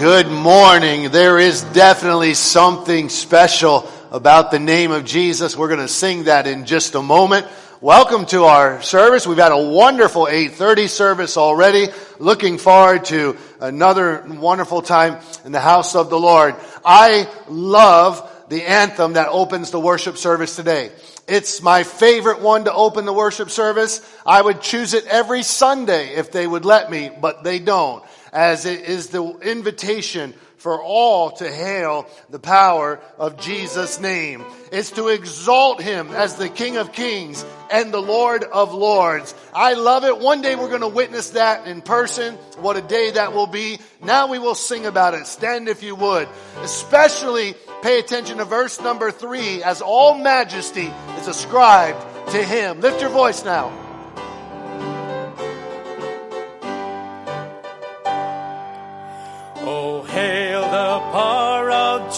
Good morning. There is definitely something special about the name of Jesus. We're going to sing that in just a moment. Welcome to our service. We've had a wonderful 8:30 service already. Looking forward to another wonderful time in the house of the Lord. I love the anthem that opens the worship service today. It's my favorite one to open the worship service. I would choose it every Sunday if they would let me, but they don't as it is the invitation for all to hail the power of Jesus' name. It's to exalt him as the King of Kings and the Lord of Lords. I love it. One day we're going to witness that in person. What a day that will be. Now we will sing about it. Stand if you would. Especially pay attention to verse number three as all majesty is ascribed to him. Lift your voice now.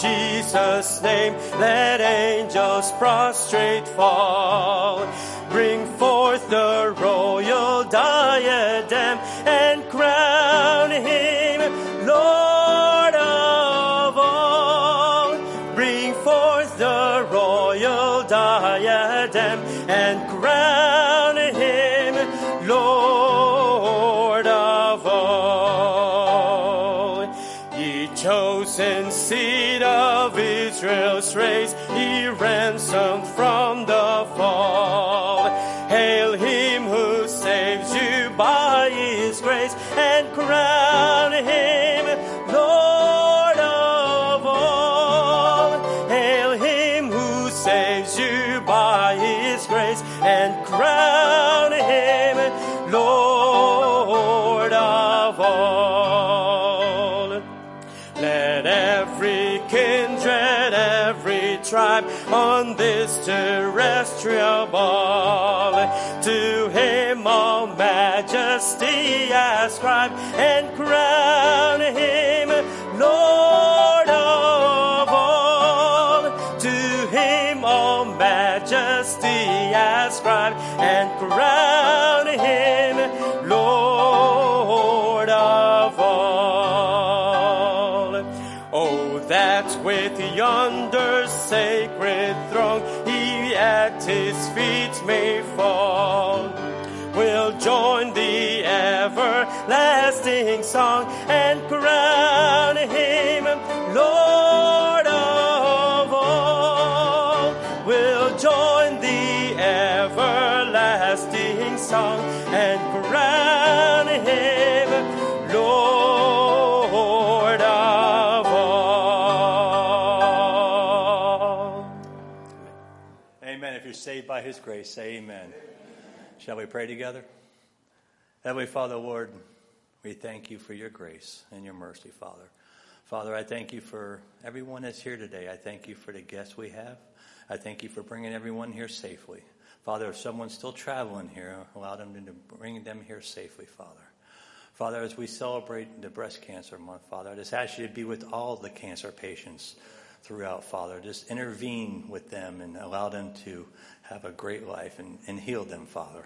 Jesus' name, let angels prostrate fall. Bring forth the royal diadem and crown chosen seed of Israel's race, he ransomed from terrestrial ball to him all majesty ascribe and crown him Lord of all. To him all majesty ascribe and crown him Lord of all. Oh, that with yonder sacred may fall. We'll join the everlasting song and crown him His grace, amen. Shall we pray together? Heavenly Father, Lord, we thank you for your grace and your mercy, Father. Father, I thank you for everyone that's here today. I thank you for the guests we have. I thank you for bringing everyone here safely. Father, if someone's still traveling here, allow them to bring them here safely, Father. Father, as we celebrate the breast cancer month, Father, I just ask you to be with all the cancer patients throughout, Father. Just intervene with them and allow them to have a great life and, and heal them, Father.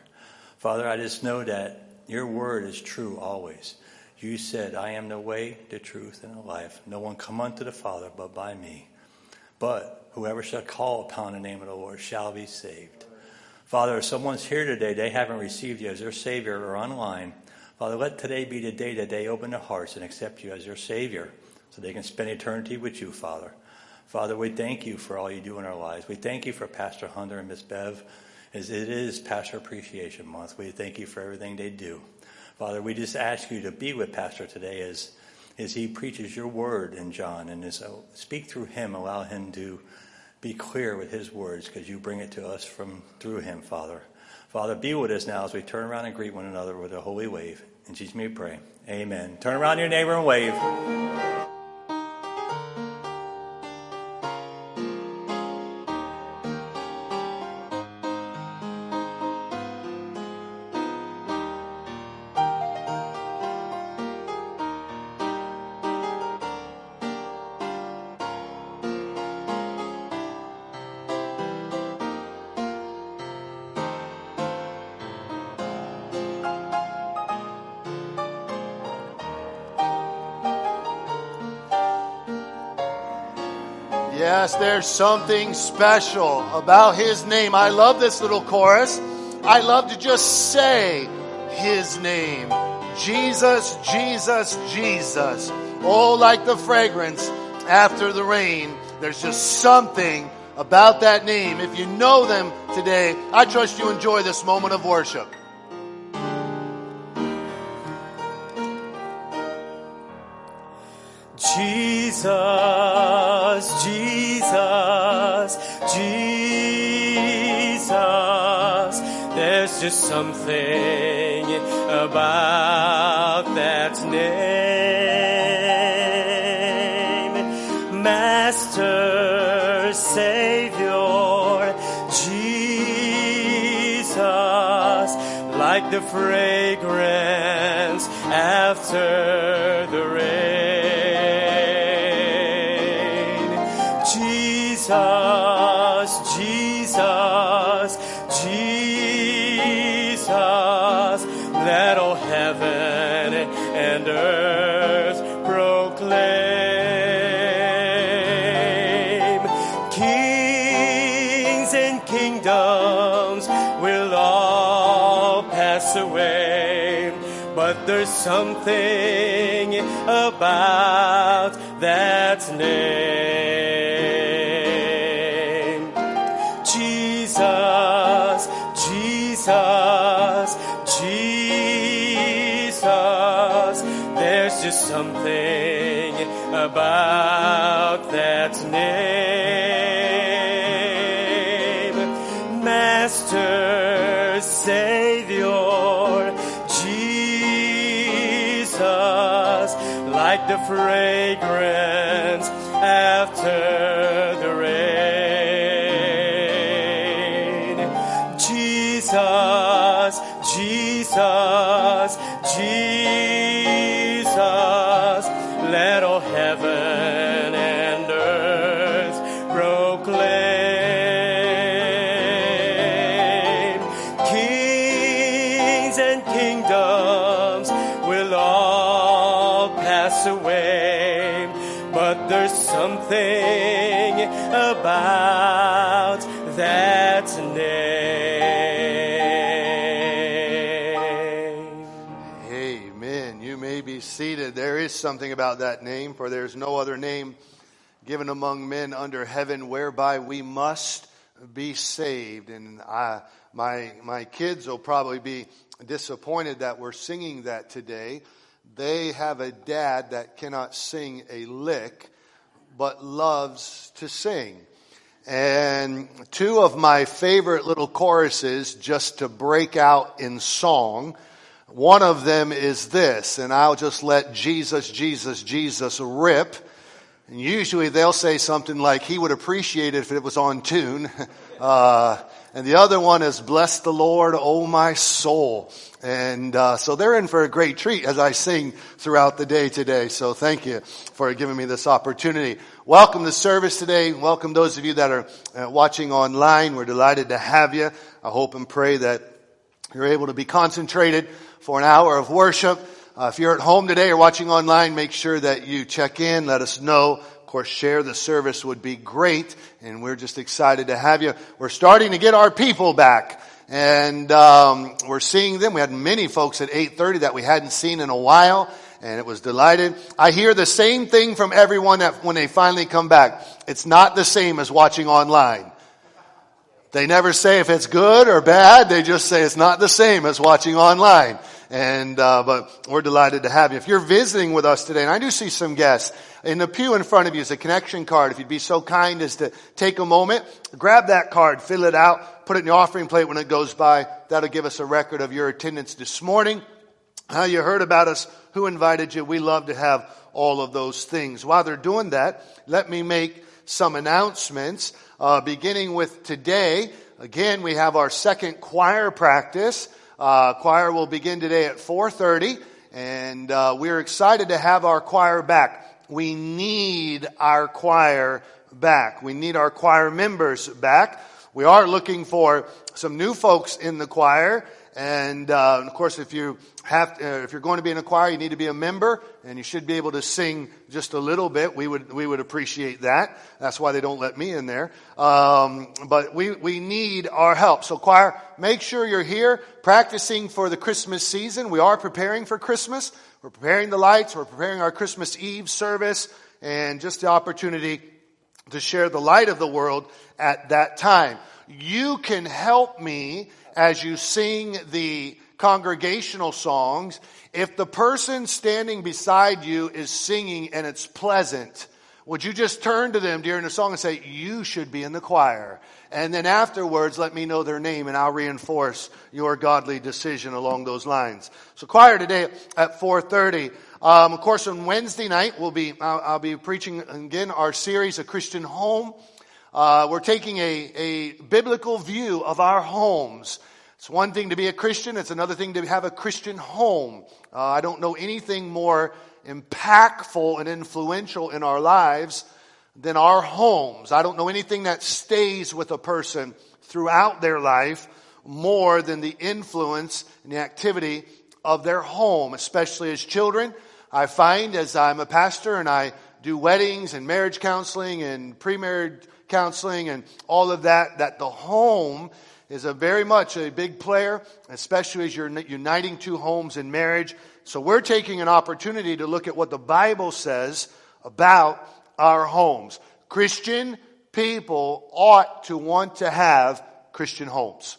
Father, I just know that your word is true always. You said, I am the way, the truth, and the life. No one come unto the Father but by me. But whoever shall call upon the name of the Lord shall be saved. Father, if someone's here today, they haven't received you as their Savior or online, Father, let today be the day that they open their hearts and accept you as their Savior so they can spend eternity with you, Father. Father, we thank you for all you do in our lives. We thank you for Pastor Hunter and Miss Bev, as it is Pastor Appreciation Month. We thank you for everything they do. Father, we just ask you to be with Pastor today as, as he preaches your word in John and as, uh, speak through him, allow him to be clear with his words because you bring it to us from through him, Father. Father, be with us now as we turn around and greet one another with a holy wave. In Jesus' name we pray. Amen. Turn around your neighbor and wave. There's something special about his name. I love this little chorus. I love to just say his name. Jesus, Jesus, Jesus. Oh, like the fragrance after the rain. There's just something about that name. If you know them today, I trust you enjoy this moment of worship. Jesus, just something about that name. Master, Savior, Jesus, like the fragrance after something about that name. Jesus, Jesus, Jesus. There's just something about Jesus, like the fragrance after the rain. Jesus, Jesus, something about that name, for there's no other name given among men under heaven whereby we must be saved. And I, my, my kids will probably be disappointed that we're singing that today. They have a dad that cannot sing a lick, but loves to sing. And two of my favorite little choruses just to break out in song. One of them is this, and I'll just let Jesus, Jesus, Jesus rip. And usually they'll say something like, he would appreciate it if it was on tune. Uh, and the other one is, bless the Lord, oh my soul. And uh, so they're in for a great treat as I sing throughout the day today. So thank you for giving me this opportunity. Welcome to service today. Welcome those of you that are uh, watching online. We're delighted to have you. I hope and pray that you're able to be concentrated for an hour of worship. Uh, if you're at home today or watching online, make sure that you check in. Let us know. Of course, share the service would be great, and we're just excited to have you. We're starting to get our people back, and um, we're seeing them. We had many folks at 8:30 that we hadn't seen in a while, and it was delighted. I hear the same thing from everyone that when they finally come back, it's not the same as watching online. They never say if it's good or bad. They just say it's not the same as watching online. And uh, but we're delighted to have you. If you're visiting with us today, and I do see some guests in the pew in front of you is a connection card. If you'd be so kind as to take a moment, grab that card, fill it out, put it in the offering plate when it goes by. That'll give us a record of your attendance this morning. How you heard about us, who invited you. We love to have all of those things. While they're doing that, let me make some announcements. Uh, beginning with today, again, we have our second choir practice. Uh, choir will begin today at 4.30, and uh, we're excited to have our choir back. We need our choir back. We need our choir members back. We are looking for some new folks in the choir, And uh, of course, if you have, uh, if you're going to be in a choir, you need to be a member, and you should be able to sing just a little bit. We would we would appreciate that. That's why they don't let me in there. Um, but we we need our help. So choir, make sure you're here practicing for the Christmas season. We are preparing for Christmas. We're preparing the lights. We're preparing our Christmas Eve service, and just the opportunity to share the light of the world at that time. You can help me as you sing the congregational songs, if the person standing beside you is singing and it's pleasant, would you just turn to them during the song and say, you should be in the choir? And then afterwards, let me know their name and I'll reinforce your godly decision along those lines. So choir today at 4.30. Um, of course, on Wednesday night, we'll be, I'll, I'll be preaching again our series, A Christian Home. Uh, we're taking a, a biblical view of our homes. It's one thing to be a Christian. It's another thing to have a Christian home. Uh, I don't know anything more impactful and influential in our lives than our homes. I don't know anything that stays with a person throughout their life more than the influence and the activity of their home, especially as children. I find as I'm a pastor and I do weddings and marriage counseling and pre-marriage counseling and all of that, that the home is a very much a big player, especially as you're uniting two homes in marriage. So we're taking an opportunity to look at what the Bible says about our homes. Christian people ought to want to have Christian homes.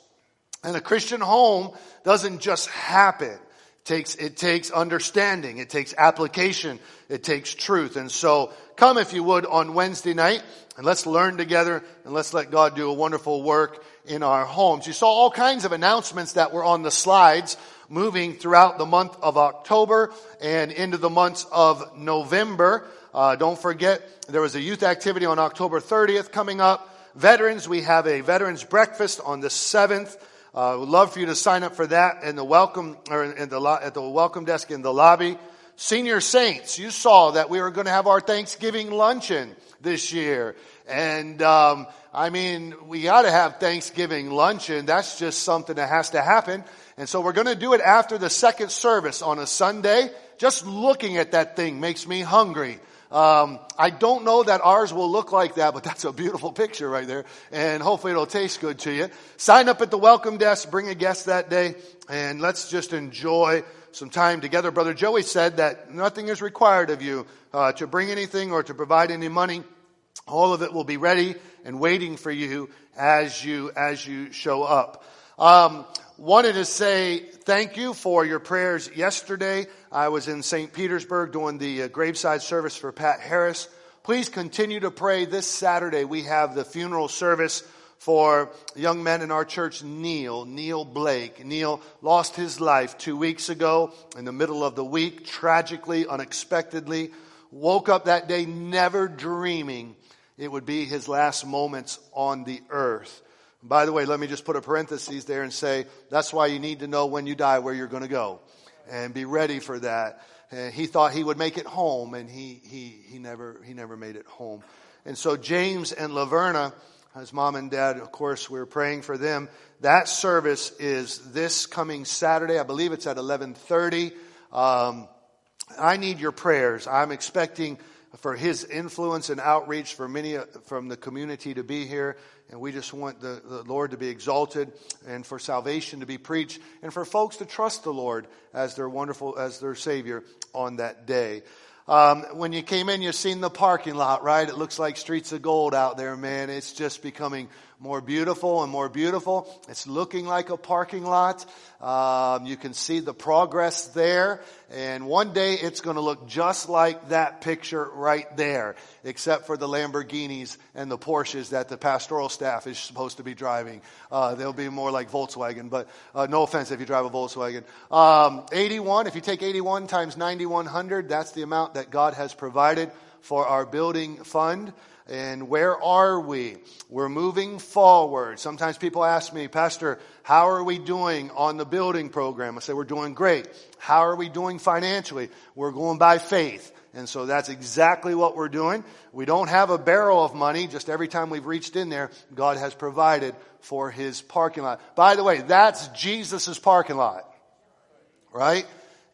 And a Christian home doesn't just happen takes, it takes understanding. It takes application. It takes truth. And so come if you would on Wednesday night and let's learn together and let's let God do a wonderful work in our homes. You saw all kinds of announcements that were on the slides moving throughout the month of October and into the months of November. Uh, don't forget, there was a youth activity on October 30th coming up. Veterans, we have a veterans breakfast on the 7th. Uh, would love for you to sign up for that in the welcome or in the at the welcome desk in the lobby. Senior saints, you saw that we were going to have our Thanksgiving luncheon this year, and um, I mean we got to have Thanksgiving luncheon. That's just something that has to happen, and so we're going to do it after the second service on a Sunday. Just looking at that thing makes me hungry. Um, I don't know that ours will look like that, but that's a beautiful picture right there. And hopefully it'll taste good to you. Sign up at the welcome desk, bring a guest that day, and let's just enjoy some time together. Brother Joey said that nothing is required of you uh, to bring anything or to provide any money. All of it will be ready and waiting for you as you as you show up. Um, wanted to say thank you for your prayers yesterday. I was in St. Petersburg doing the uh, graveside service for Pat Harris. Please continue to pray. This Saturday we have the funeral service for young men in our church, Neil, Neil Blake. Neil lost his life two weeks ago in the middle of the week, tragically, unexpectedly. Woke up that day never dreaming it would be his last moments on the earth. By the way, let me just put a parenthesis there and say that's why you need to know when you die where you're going to go and be ready for that. And he thought he would make it home and he, he, he never, he never made it home. And so James and Laverna, his mom and dad, of course, we are praying for them. That service is this coming Saturday. I believe it's at 1130. Um, I need your prayers. I'm expecting for his influence and outreach for many uh, from the community to be here. And we just want the, the Lord to be exalted and for salvation to be preached and for folks to trust the Lord as their wonderful, as their Savior on that day. Um, when you came in, you've seen the parking lot, right? It looks like streets of gold out there, man. It's just becoming more beautiful and more beautiful. It's looking like a parking lot. Um, you can see the progress there. And one day it's going to look just like that picture right there, except for the Lamborghinis and the Porsches that the pastoral staff is supposed to be driving. Uh, they'll be more like Volkswagen, but uh, no offense if you drive a Volkswagen. Um, 81, if you take 81 times 9100, that's the amount that God has provided for our building fund. And where are we? We're moving forward. Sometimes people ask me, Pastor, how are we doing on the building program? I say, we're doing great. How are we doing financially? We're going by faith. And so that's exactly what we're doing. We don't have a barrel of money. Just every time we've reached in there, God has provided for his parking lot. By the way, that's Jesus' parking lot. Right?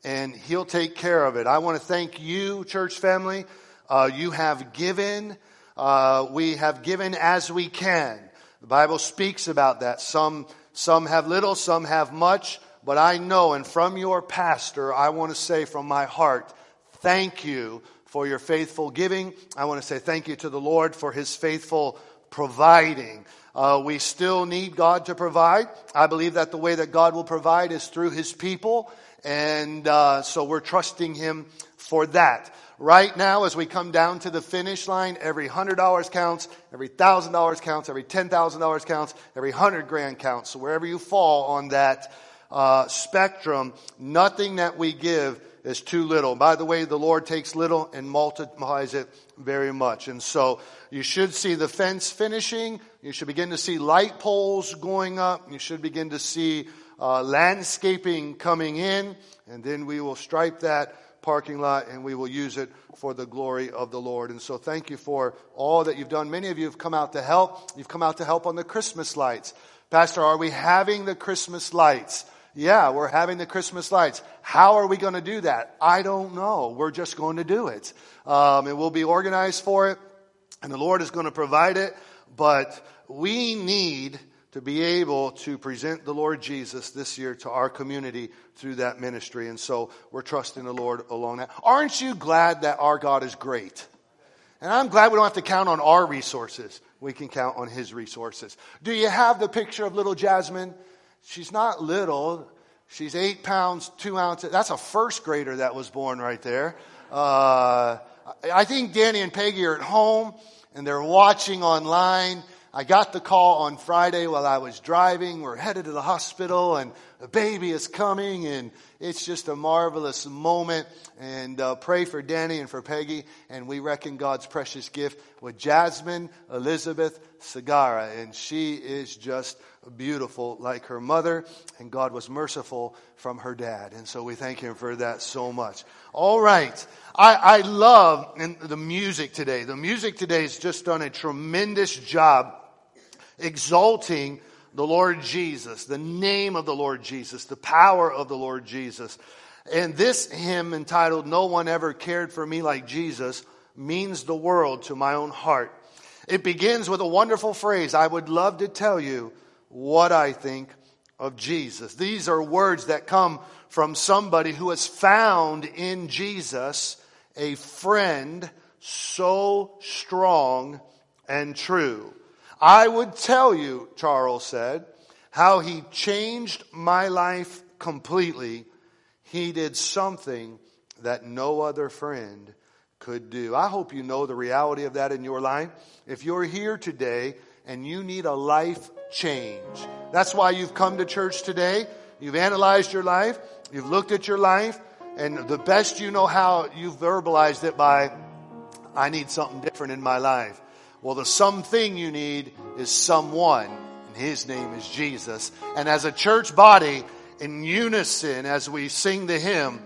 And he'll take care of it. I want to thank you, church family. Uh, you have given. Uh, we have given as we can. The Bible speaks about that. Some, some have little, some have much. But I know, and from your pastor, I want to say from my heart, thank you for your faithful giving. I want to say thank you to the Lord for his faithful providing. Uh, we still need God to provide. I believe that the way that God will provide is through his people. And uh, so we're trusting him for that. Right now, as we come down to the finish line, every hundred dollars counts, every thousand dollars counts, every ten thousand dollars counts, every hundred grand counts. So wherever you fall on that, uh, spectrum, nothing that we give is too little. By the way, the Lord takes little and multiplies it very much. And so you should see the fence finishing. You should begin to see light poles going up. You should begin to see uh, landscaping coming in. And then we will stripe that parking lot and we will use it for the glory of the Lord. And so thank you for all that you've done. Many of you have come out to help. You've come out to help on the Christmas lights. Pastor, are we having the Christmas lights? Yeah, we're having the Christmas lights. How are we going to do that? I don't know. We're just going to do it. Um, and we'll be organized for it, and the Lord is going to provide it. But we need to be able to present the Lord Jesus this year to our community through that ministry. And so we're trusting the Lord along that. Aren't you glad that our God is great? And I'm glad we don't have to count on our resources. We can count on His resources. Do you have the picture of little Jasmine? She's not little. She's eight pounds, two ounces. That's a first grader that was born right there. Uh, I think Danny and Peggy are at home and they're watching online. I got the call on Friday while I was driving. We're headed to the hospital and the baby is coming and it's just a marvelous moment. And uh, pray for Danny and for Peggy. And we reckon God's precious gift with Jasmine Elizabeth Sagara. And she is just beautiful like her mother. And God was merciful from her dad. And so we thank him for that so much. All right. I, I love the music today. The music today has just done a tremendous job exalting the Lord Jesus, the name of the Lord Jesus, the power of the Lord Jesus. And this hymn entitled, No One Ever Cared for Me Like Jesus, means the world to my own heart. It begins with a wonderful phrase I would love to tell you what I think of Jesus. These are words that come from somebody who has found in Jesus a friend so strong and true. I would tell you, Charles said, how he changed my life completely. He did something that no other friend could do. I hope you know the reality of that in your life. If you're here today and you need a life change, that's why you've come to church today. You've analyzed your life. You've looked at your life. And the best you know how, you've verbalized it by, I need something different in my life. Well, the something you need is someone, and his name is Jesus. And as a church body, in unison, as we sing the hymn,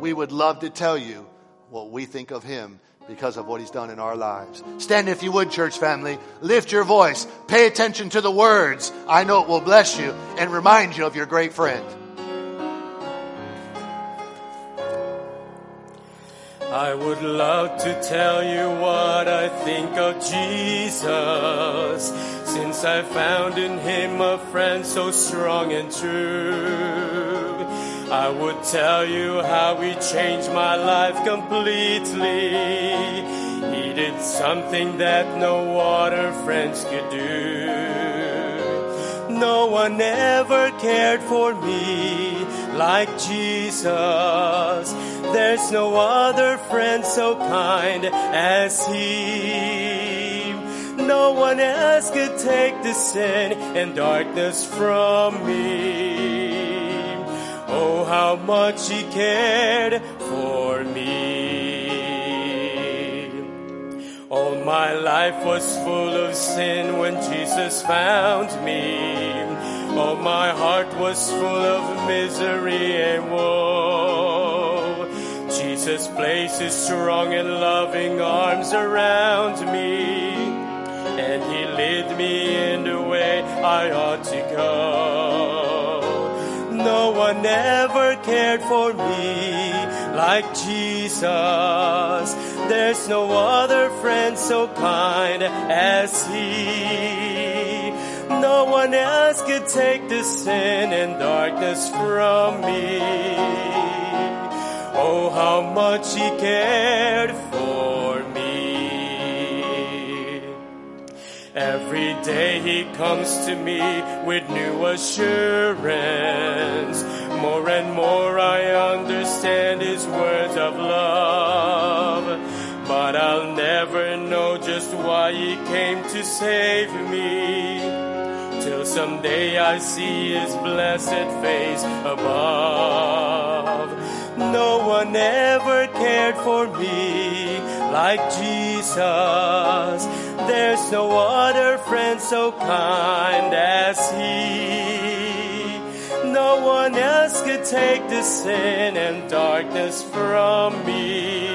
we would love to tell you what we think of him because of what he's done in our lives. Stand if you would, church family. Lift your voice. Pay attention to the words. I know it will bless you and remind you of your great friend. I would love to tell you what I think of Jesus, since I found in him a friend so strong and true. I would tell you how he changed my life completely. He did something that no other friends could do. No one ever cared for me like Jesus. There's no other friend so kind as He. No one else could take the sin and darkness from me. Oh, how much He cared for me. All my life was full of sin when Jesus found me. All my heart was full of misery and woe. Jesus places strong and loving arms around me, and He led me in the way I ought to go. No one ever cared for me like Jesus. There's no other friend so kind as He. No one else could take the sin and darkness from me. Oh, how much He cared for me. Every day He comes to me with new assurance. More and more I understand His words of love. But I'll never know just why He came to save me. Till someday I see His blessed face above. No one ever cared for me like Jesus. There's no other friend so kind as He. No one else could take the sin and darkness from me.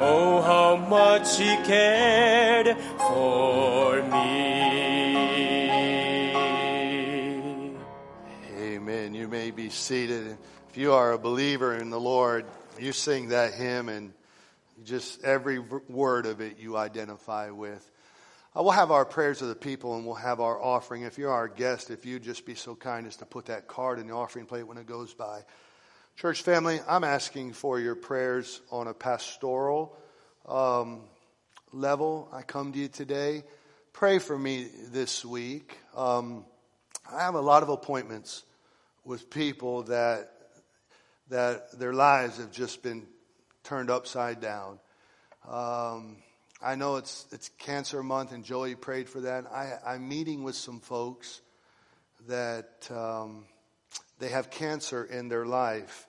Oh, how much He cared for me. Amen. You may be seated. If you are a believer in the Lord, you sing that hymn and just every word of it you identify with. Uh, we'll have our prayers of the people and we'll have our offering. If you're our guest, if you just be so kind as to put that card in the offering plate when it goes by. Church family, I'm asking for your prayers on a pastoral um, level. I come to you today. Pray for me this week. Um, I have a lot of appointments with people that that their lives have just been turned upside down. Um, I know it's it's Cancer Month, and Joey prayed for that. I, I'm meeting with some folks that um, they have cancer in their life,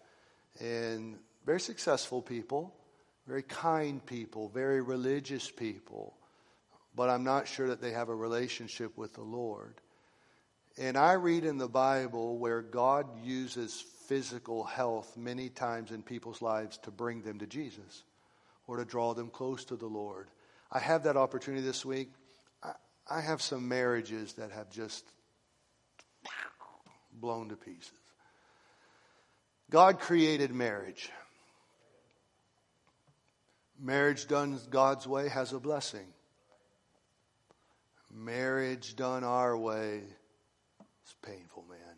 and very successful people, very kind people, very religious people, but I'm not sure that they have a relationship with the Lord. And I read in the Bible where God uses physical health many times in people's lives to bring them to Jesus or to draw them close to the Lord. I have that opportunity this week. I, I have some marriages that have just blown to pieces. God created marriage. Marriage done God's way has a blessing. Marriage done our way painful, man.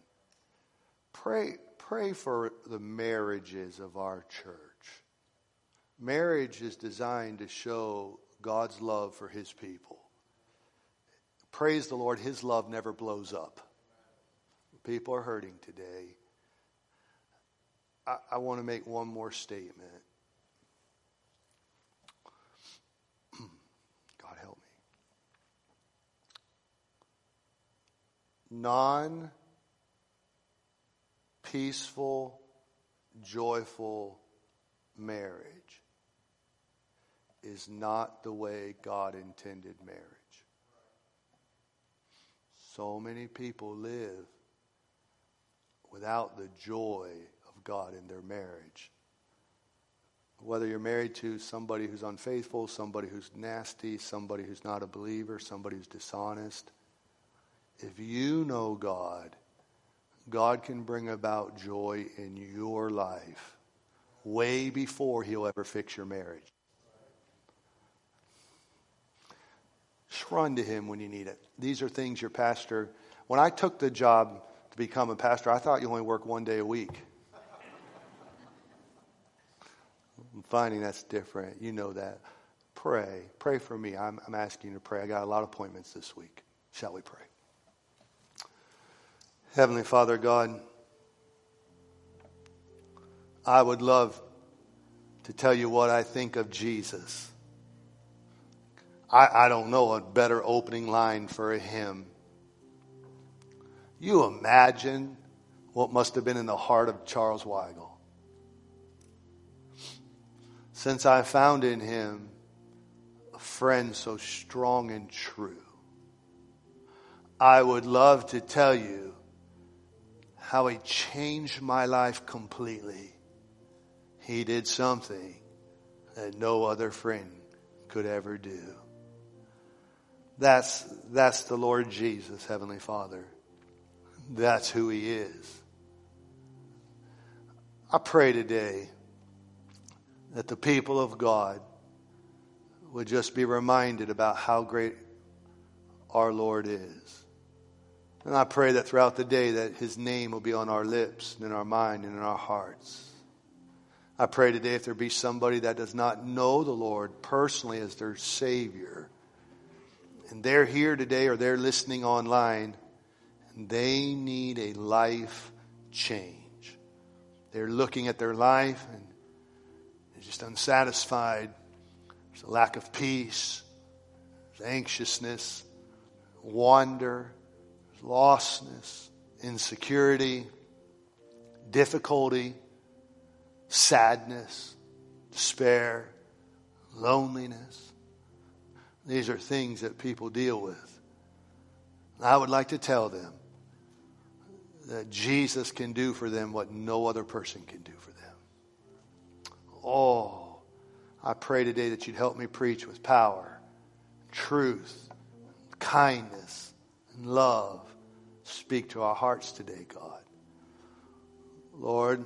Pray, pray for the marriages of our church. Marriage is designed to show God's love for his people. Praise the Lord, his love never blows up. People are hurting today. I, I want to make one more statement. God help me. Non peaceful, joyful marriage is not the way God intended marriage. So many people live without the joy of God in their marriage. Whether you're married to somebody who's unfaithful, somebody who's nasty, somebody who's not a believer, somebody who's dishonest, if you know God, God can bring about joy in your life way before He'll ever fix your marriage. Just run to Him when you need it. These are things your pastor. When I took the job to become a pastor, I thought you only work one day a week. I'm finding that's different. You know that. Pray. Pray for me. I'm, I'm asking you to pray. I got a lot of appointments this week. Shall we pray? Heavenly Father God, I would love to tell you what I think of Jesus. I, I don't know a better opening line for a hymn. You imagine what must have been in the heart of Charles Weigle. Since I found in him a friend so strong and true, I would love to tell you how he changed my life completely. He did something that no other friend could ever do. That's, that's the Lord Jesus, Heavenly Father. That's who He is. I pray today that the people of God would just be reminded about how great our Lord is. And I pray that throughout the day that his name will be on our lips and in our mind and in our hearts. I pray today if there be somebody that does not know the Lord personally as their Savior, and they're here today or they're listening online, and they need a life change. They're looking at their life and they're just unsatisfied. There's a lack of peace, there's anxiousness, wonder, lostness, insecurity, difficulty, sadness, despair, loneliness. These are things that people deal with. I would like to tell them that Jesus can do for them what no other person can do for them. Oh, I pray today that you'd help me preach with power, truth, kindness, and love. Speak to our hearts today, God. Lord,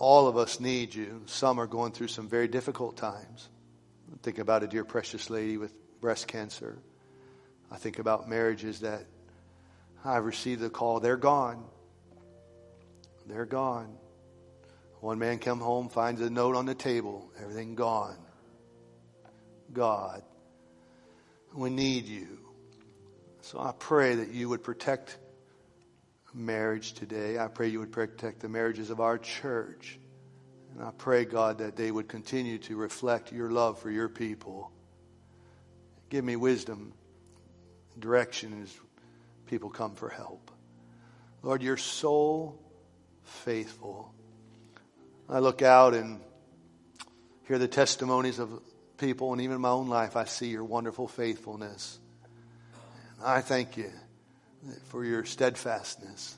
all of us need you. Some are going through some very difficult times. I think about a dear precious lady with breast cancer. I think about marriages that I have received the call. They're gone. They're gone. One man come home, finds a note on the table. Everything gone. God, we need you. So I pray that you would protect marriage today. I pray you would protect the marriages of our church. And I pray, God, that they would continue to reflect your love for your people. Give me wisdom, direction as people come for help. Lord, you're so faithful. I look out and hear the testimonies of people, and even in my own life, I see your wonderful faithfulness. I thank you for your steadfastness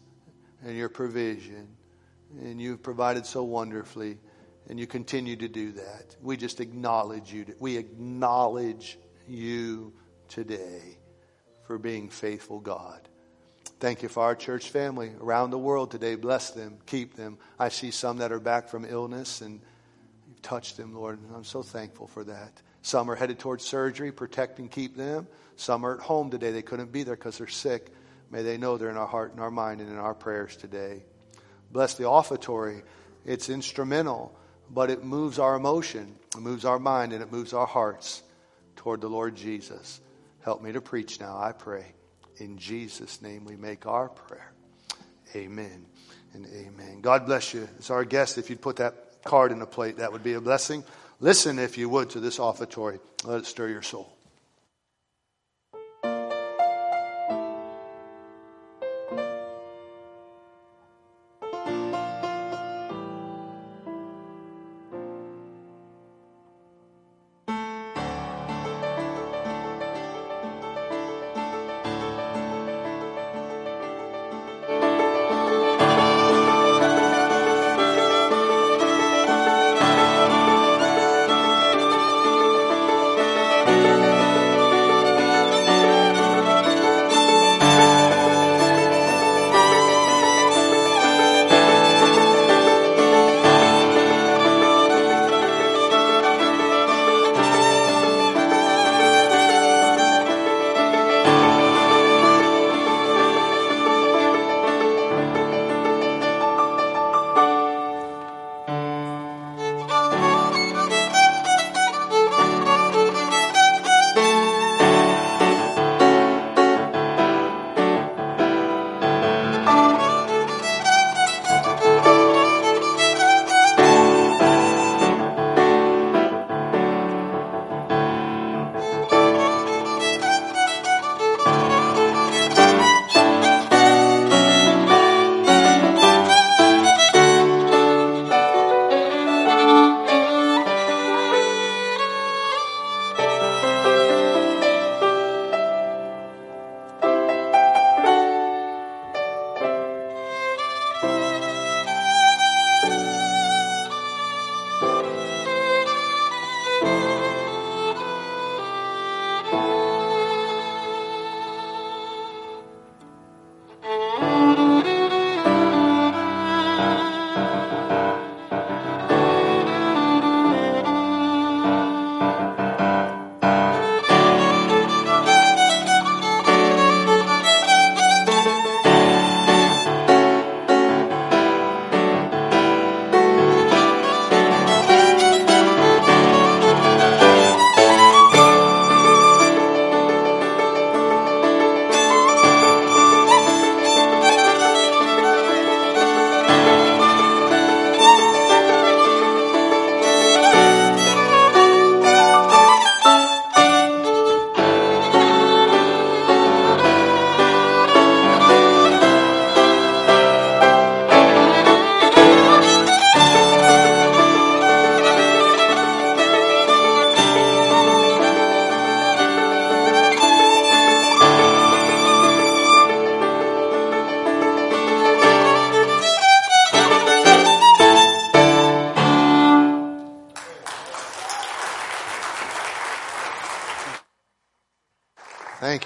and your provision. And you've provided so wonderfully, and you continue to do that. We just acknowledge you. We acknowledge you today for being faithful, God. Thank you for our church family around the world today. Bless them, keep them. I see some that are back from illness, and you've touched them, Lord. I'm so thankful for that. Some are headed towards surgery. Protect and keep them. Some are at home today. They couldn't be there because they're sick. May they know they're in our heart and our mind and in our prayers today. Bless the offertory. It's instrumental, but it moves our emotion, it moves our mind, and it moves our hearts toward the Lord Jesus. Help me to preach now, I pray. In Jesus' name we make our prayer. Amen and amen. God bless you. As our guest, if you'd put that card in the plate, that would be a blessing. Listen, if you would, to this offertory. Let it stir your soul.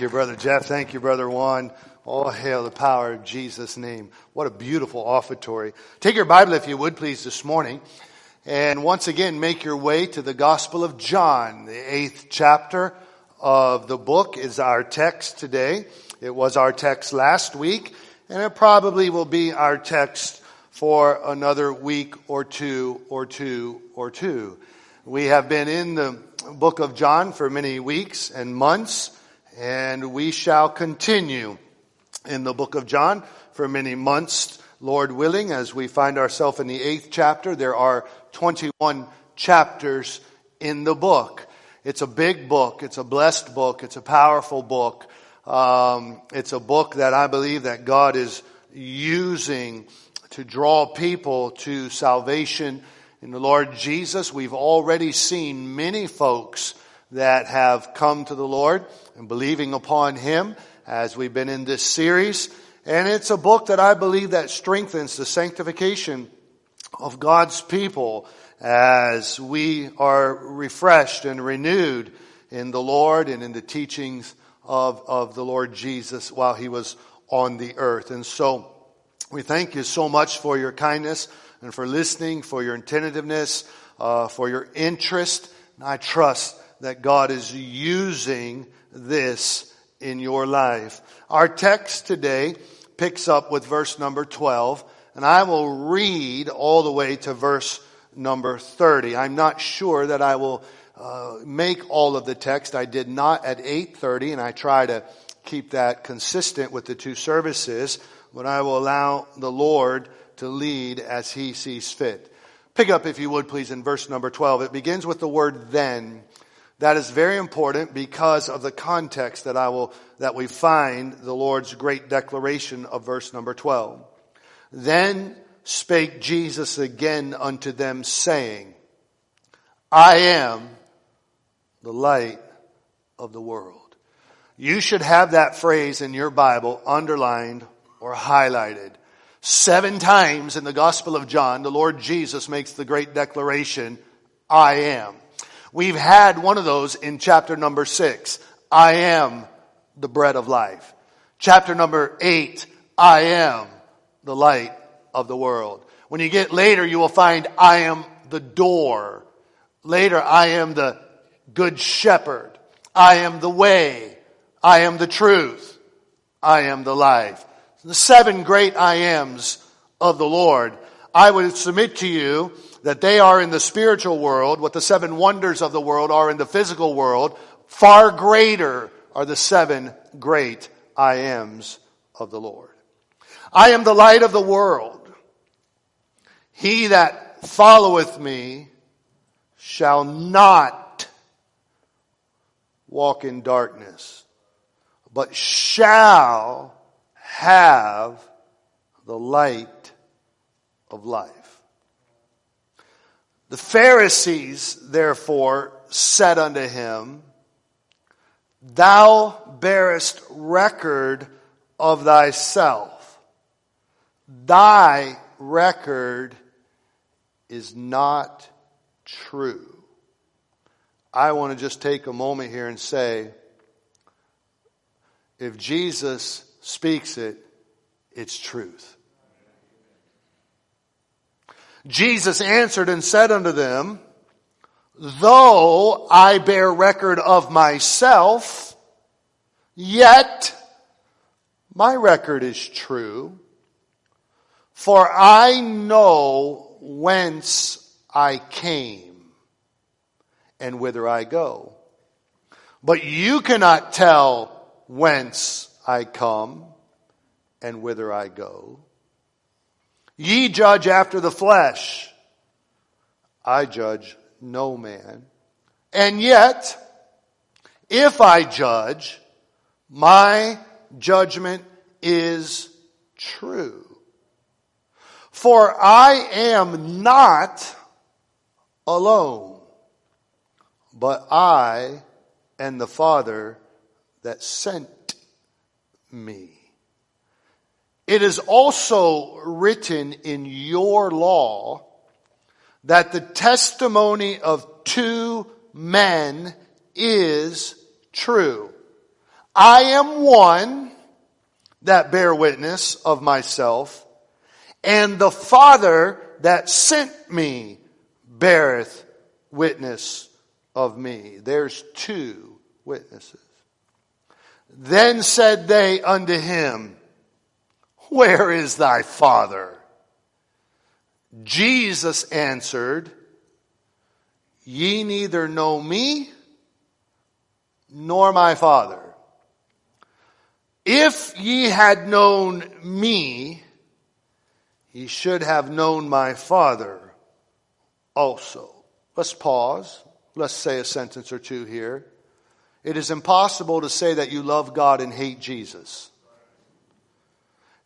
Thank you, Brother Jeff. Thank you, Brother Juan. All hail the power of Jesus' name. What a beautiful offertory. Take your Bible, if you would, please, this morning. And once again, make your way to the Gospel of John. The eighth chapter of the book is our text today. It was our text last week, and it probably will be our text for another week or two or two or two. We have been in the book of John for many weeks and months, and we shall continue in the book of John for many months, Lord willing, as we find ourselves in the eighth chapter. There are 21 chapters in the book. It's a big book. It's a blessed book. It's a powerful book. Um, it's a book that I believe that God is using to draw people to salvation in the Lord Jesus. We've already seen many folks that have come to the Lord and believing upon Him as we've been in this series. And it's a book that I believe that strengthens the sanctification of God's people as we are refreshed and renewed in the Lord and in the teachings of, of the Lord Jesus while he was on the earth. And so we thank you so much for your kindness and for listening, for your attentiveness, uh, for your interest. And I trust that God is using this in your life. Our text today picks up with verse number 12, and I will read all the way to verse number 30. I'm not sure that I will uh, make all of the text. I did not at 8:30 and I try to keep that consistent with the two services, but I will allow the Lord to lead as he sees fit. Pick up if you would please in verse number 12. It begins with the word then. That is very important because of the context that I will, that we find the Lord's great declaration of verse number 12. Then spake Jesus again unto them saying, I am the light of the world. You should have that phrase in your Bible underlined or highlighted. Seven times in the Gospel of John, the Lord Jesus makes the great declaration, I am. We've had one of those in chapter number six. I am the bread of life. Chapter number eight, I am the light of the world. When you get later, you will find I am the door. Later, I am the good shepherd. I am the way. I am the truth. I am the life. The seven great I ams of the Lord. I would submit to you that they are in the spiritual world, what the seven wonders of the world are in the physical world. Far greater are the seven great I ams of the Lord. I am the light of the world. He that followeth me shall not walk in darkness, but shall have the light of life. The Pharisees, therefore, said unto him, Thou bearest record of thyself. Thy record is not true. I want to just take a moment here and say, if Jesus speaks it, it's truth. Jesus answered and said unto them, Though I bear record of myself, yet my record is true, for I know whence I came and whither I go. But you cannot tell whence I come and whither I go. Ye judge after the flesh. I judge no man. And yet, if I judge, my judgment is true. For I am not alone, but I and the Father that sent me. It is also written in your law that the testimony of two men is true. I am one that bear witness of myself, and the Father that sent me beareth witness of me. There's two witnesses. Then said they unto him, Where is thy Father? Jesus answered, Ye neither know me nor my Father. If ye had known me, ye should have known my Father also. Let's pause. Let's say a sentence or two here. It is impossible to say that you love God and hate Jesus.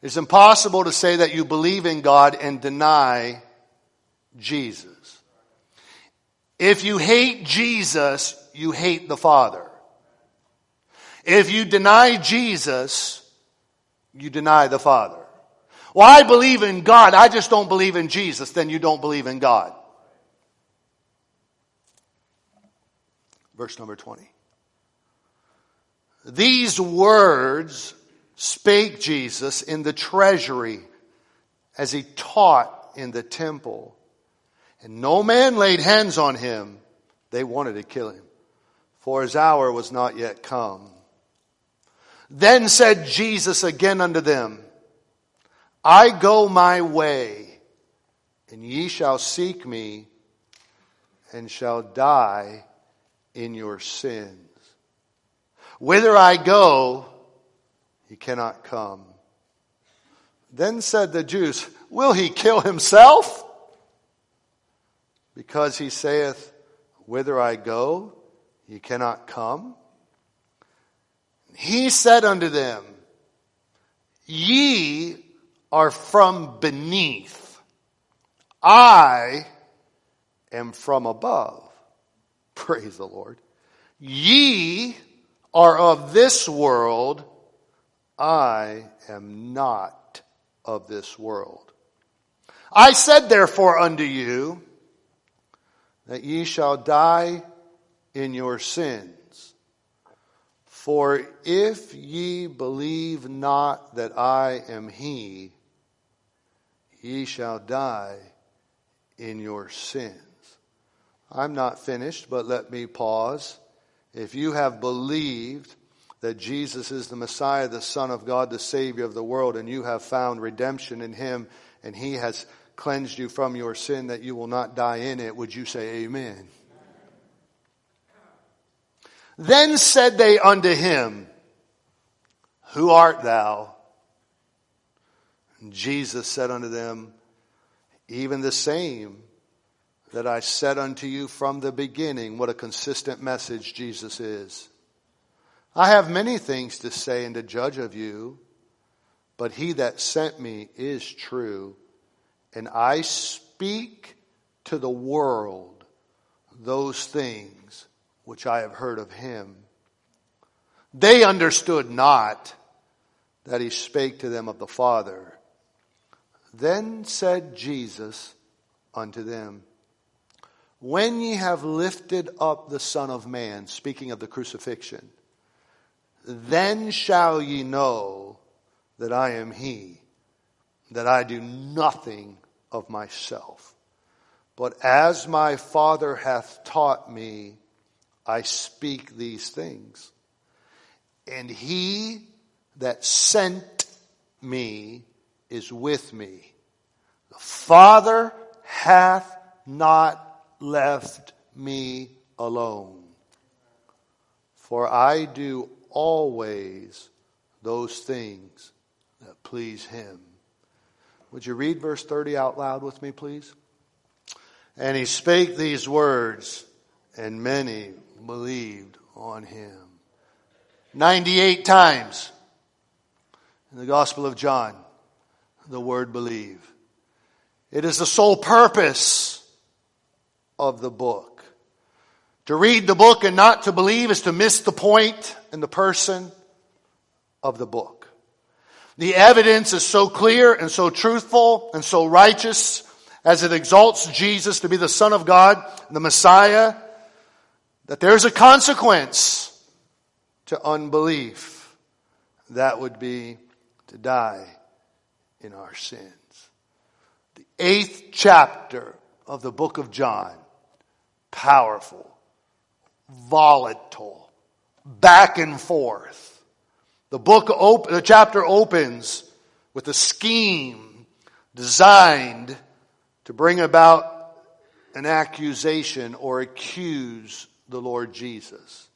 It's impossible to say that you believe in God and deny Jesus. If you hate Jesus, you hate the Father. If you deny Jesus, you deny the Father. Well, I believe in God, I just don't believe in Jesus, then you don't believe in God. Verse number 20. These words spake Jesus in the treasury as he taught in the temple. And no man laid hands on him. They wanted to kill him, for his hour was not yet come. Then said Jesus again unto them, I go my way, and ye shall seek me, and shall die in your sins. Whither I go, he cannot come. Then said the Jews, Will he kill himself? Because he saith, Whither I go, ye cannot come. He said unto them, Ye are from beneath. I am from above. Praise the Lord. Ye are of this world. I am not of this world. I said therefore unto you that ye shall die in your sins. For if ye believe not that I am he, ye shall die in your sins. I'm not finished, but let me pause. If you have believed that Jesus is the Messiah, the Son of God, the Savior of the world, and you have found redemption in Him, and He has cleansed you from your sin that you will not die in it, would you say amen? Then said they unto him, Who art thou? And Jesus said unto them, Even the same that I said unto you from the beginning. What a consistent message Jesus is. I have many things to say and to judge of you, but he that sent me is true, and I speak to the world those things which I have heard of him. They understood not that he spake to them of the Father. Then said Jesus unto them, When ye have lifted up the Son of Man, speaking of the crucifixion, then shall ye know that I am he, that I do nothing of myself. But as my Father hath taught me, I speak these things. And he that sent me is with me. The Father hath not left me alone. For I do always those things that please him. Would you read verse 30 out loud with me, please? And he spake these words, and many believed on him. 98 times in the Gospel of John, the word believe. It is the sole purpose of the book. To read the book and not to believe is to miss the point and the person of the book. The evidence is so clear and so truthful and so righteous as it exalts Jesus to be the Son of God, the Messiah, that there's a consequence to unbelief. that would be to die in our sins. The eighth chapter of the book of John, powerful, volatile, back and forth. The book, op- the chapter opens with a scheme designed to bring about an accusation or accuse the Lord Jesus.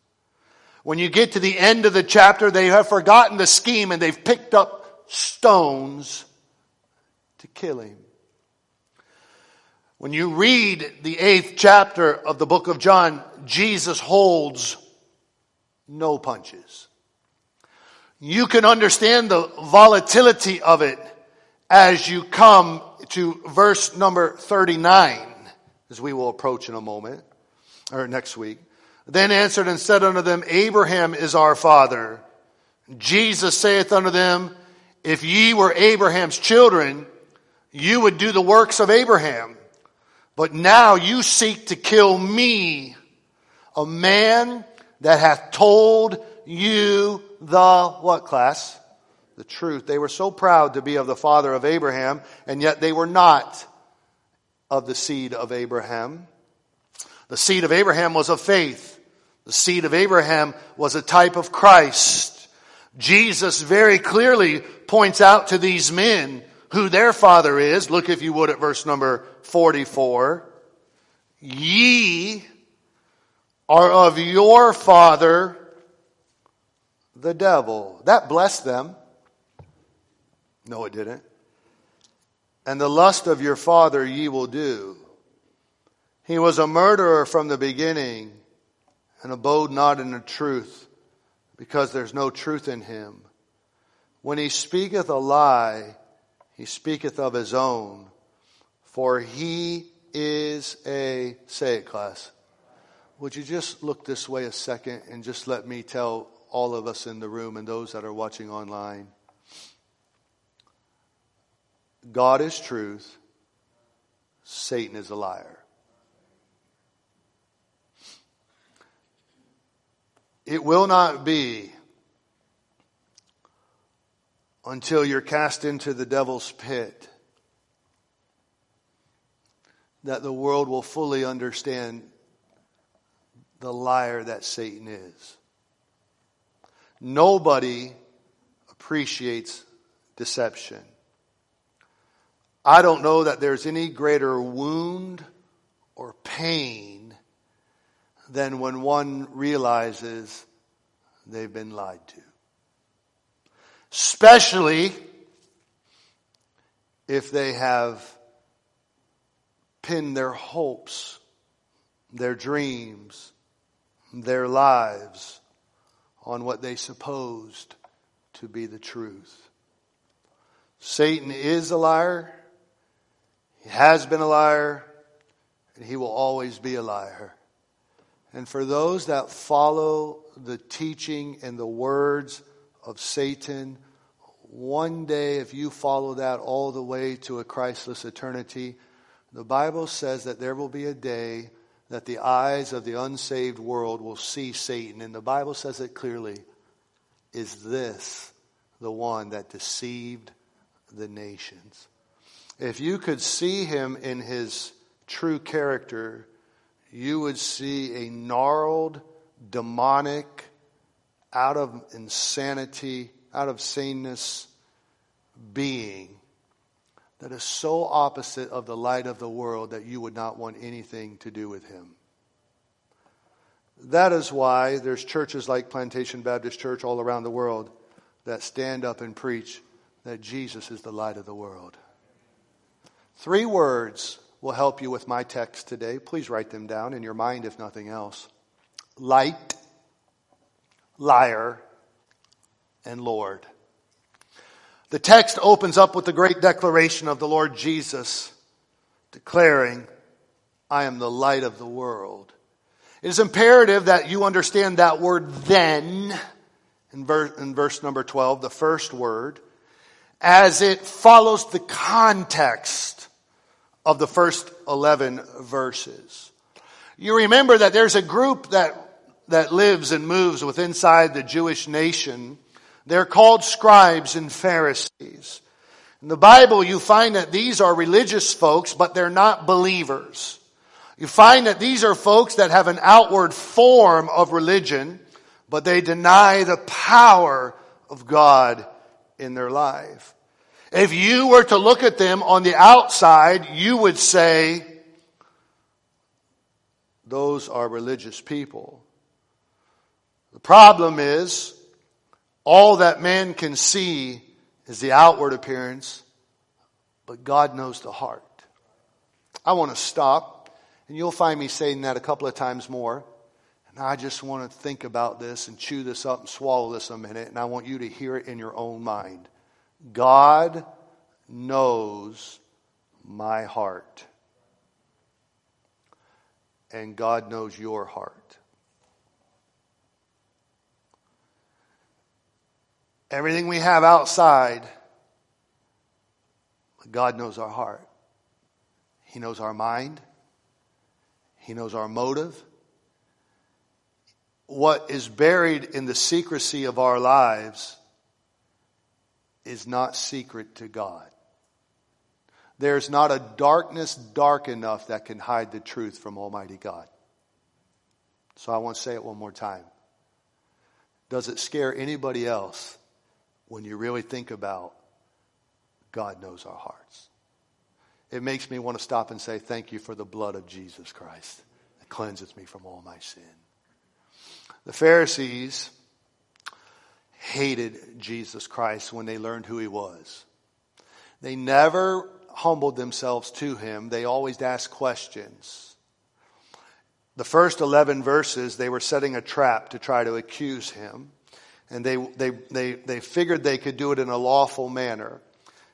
When you get to the end of the chapter, they have forgotten the scheme and they've picked up stones to kill him. When you read the eighth chapter of the book of John, Jesus holds no punches. You can understand the volatility of it as you come to verse number 39, as we will approach in a moment, or next week. Then answered and said unto them, Abraham is our father. Jesus saith unto them, If ye were Abraham's children, you would do the works of Abraham. But now you seek to kill me, a man that hath told you the what class? The truth. They were so proud to be of the father of Abraham, and yet they were not of the seed of Abraham. The seed of Abraham was of faith. The seed of Abraham was a type of Christ. Jesus very clearly points out to these men who their father is. Look, if you would, at verse number 44. Ye are of your father, the devil. That blessed them. No, it didn't. And the lust of your father ye will do. He was a murderer from the beginning and abode not in the truth because there's no truth in him. When he speaketh a lie, he speaketh of his own, for he is a, say it class. Would you just look this way a second and just let me tell all of us in the room and those that are watching online? God is truth. Satan is a liar. It will not be until you're cast into the devil's pit that the world will fully understand the liar that Satan is. Nobody appreciates deception. I don't know that there's any greater wound or pain than when one realizes they've been lied to especially if they have pinned their hopes, their dreams, their lives on what they supposed to be the truth. Satan is a liar. He has been a liar and he will always be a liar. And for those that follow the teaching and the words of Satan. One day, if you follow that all the way to a Christless eternity, the Bible says that there will be a day that the eyes of the unsaved world will see Satan. And the Bible says it clearly. Is this the one that deceived the nations? If you could see him in his true character, you would see a gnarled, demonic, out of insanity, out of saneness being that is so opposite of the light of the world that you would not want anything to do with him. That is why there's churches like Plantation Baptist Church all around the world that stand up and preach that Jesus is the light of the world. Three words will help you with my text today. Please write them down in your mind, if nothing else. Light, liar, and Lord. The text opens up with the great declaration of the Lord Jesus declaring, I am the light of the world. It is imperative that you understand that word then in verse, in verse number 12, the first word, as it follows the context of the first 11 verses. You remember that there's a group that that lives and moves within inside the Jewish nation They're called scribes and Pharisees. In the Bible, you find that these are religious folks, but they're not believers. You find that these are folks that have an outward form of religion, but they deny the power of God in their life. If you were to look at them on the outside, you would say, those are religious people. The problem is, all that man can see is the outward appearance, but God knows the heart. I want to stop, and you'll find me saying that a couple of times more. And I just want to think about this and chew this up and swallow this a minute, and I want you to hear it in your own mind. God knows my heart. And God knows your heart. Everything we have outside, God knows our heart. He knows our mind. He knows our motive. What is buried in the secrecy of our lives is not secret to God. There's not a darkness dark enough that can hide the truth from Almighty God. So I want to say it one more time. Does it scare anybody else when you really think about God knows our hearts? It makes me want to stop and say, Thank you for the blood of Jesus Christ that cleanses me from all my sin. The Pharisees hated Jesus Christ when they learned who he was. They never humbled themselves to him, they always asked questions. The first 11 verses, they were setting a trap to try to accuse him. And they, they, they, they figured they could do it in a lawful manner.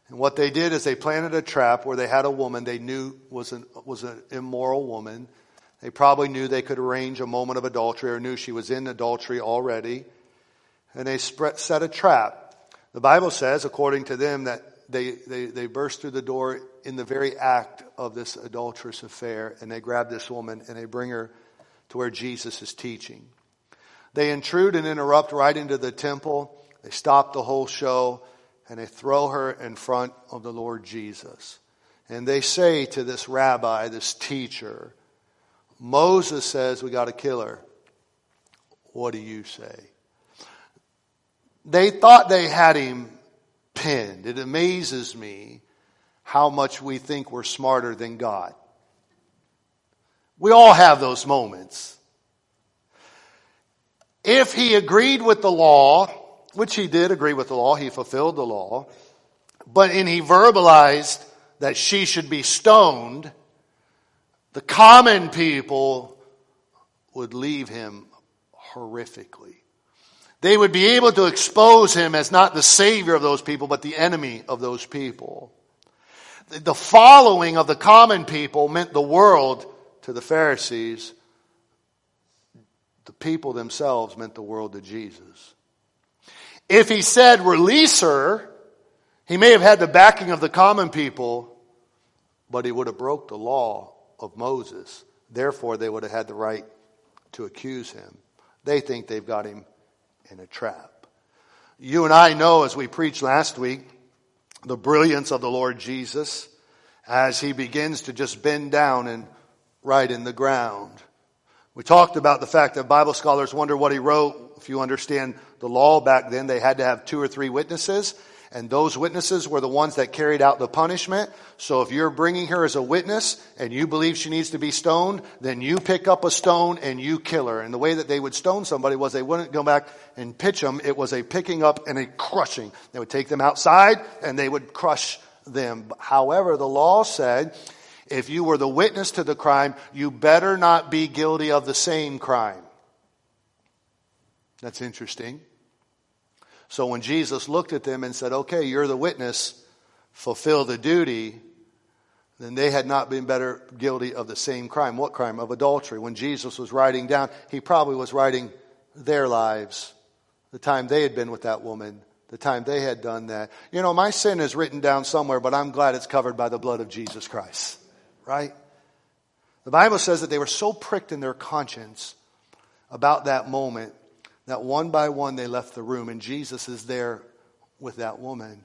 And what they did is they planted a trap where they had a woman they knew was an, was an immoral woman. They probably knew they could arrange a moment of adultery or knew she was in adultery already and they spread, set a trap. The Bible says, according to them, that they, they, they burst through the door in the very act of this adulterous affair, and they grab this woman and they bring her to where Jesus is teaching. They intrude and interrupt right into the temple. They stop the whole show and they throw her in front of the Lord Jesus. And they say to this rabbi, this teacher, Moses says we got to kill her. What do you say? They thought they had him pinned. It amazes me how much we think we're smarter than God. We all have those moments. If he agreed with the law, which he did agree with the law, he fulfilled the law, but and he verbalized that she should be stoned, the common people would leave him horrifically. They would be able to expose him as not the savior of those people, but the enemy of those people. The following of the common people meant the world to the Pharisees. The people themselves meant the world to Jesus. If he said, release her, he may have had the backing of the common people, but he would have broke the law of Moses. Therefore, they would have had the right to accuse him. They think they've got him in a trap. You and I know, as we preached last week, the brilliance of the Lord Jesus as he begins to just bend down and write in the ground. We talked about the fact that Bible scholars wonder what he wrote. If you understand the law back then, they had to have two or three witnesses and those witnesses were the ones that carried out the punishment. So if you're bringing her as a witness and you believe she needs to be stoned, then you pick up a stone and you kill her. And the way that they would stone somebody was they wouldn't go back and pitch them. It was a picking up and a crushing. They would take them outside and they would crush them. However, the law said if you were the witness to the crime, you better not be guilty of the same crime. That's interesting. So when Jesus looked at them and said, okay, you're the witness, fulfill the duty, then they had not been better guilty of the same crime. What crime? Of adultery. When Jesus was writing down, he probably was writing their lives, the time they had been with that woman, the time they had done that. You know, my sin is written down somewhere, but I'm glad it's covered by the blood of Jesus Christ. Right? The Bible says that they were so pricked in their conscience about that moment that one by one they left the room, and Jesus is there with that woman.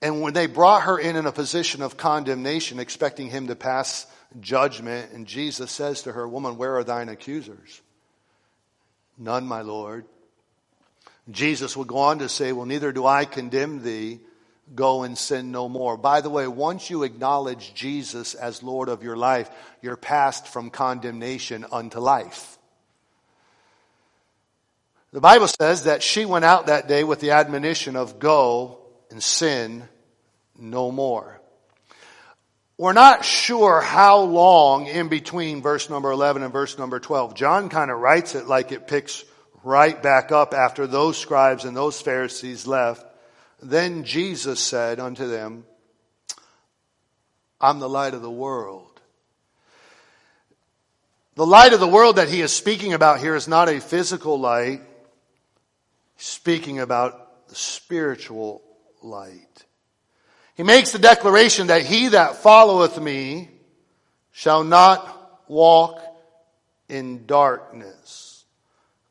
And when they brought her in in a position of condemnation, expecting him to pass judgment, and Jesus says to her, Woman, where are thine accusers? None, my Lord. Jesus would go on to say, Well, neither do I condemn thee. Go and sin no more. By the way, once you acknowledge Jesus as Lord of your life, you're passed from condemnation unto life. The Bible says that she went out that day with the admonition of go and sin no more. We're not sure how long in between verse number 11 and verse number 12. John kind of writes it like it picks right back up after those scribes and those Pharisees left. Then Jesus said unto them, I'm the light of the world. The light of the world that he is speaking about here is not a physical light speaking about the spiritual light. He makes the declaration that he that followeth me shall not walk in darkness,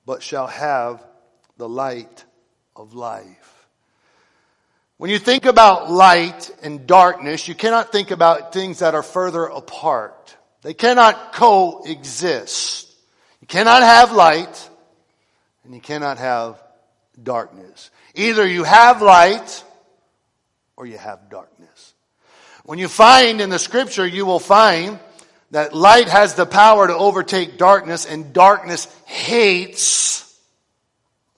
but shall have the light of life. When you think about light and darkness, you cannot think about things that are further apart. They cannot coexist. You cannot have light and you cannot have darkness. Either you have light or you have darkness. When you find in the scripture, you will find that light has the power to overtake darkness and darkness hates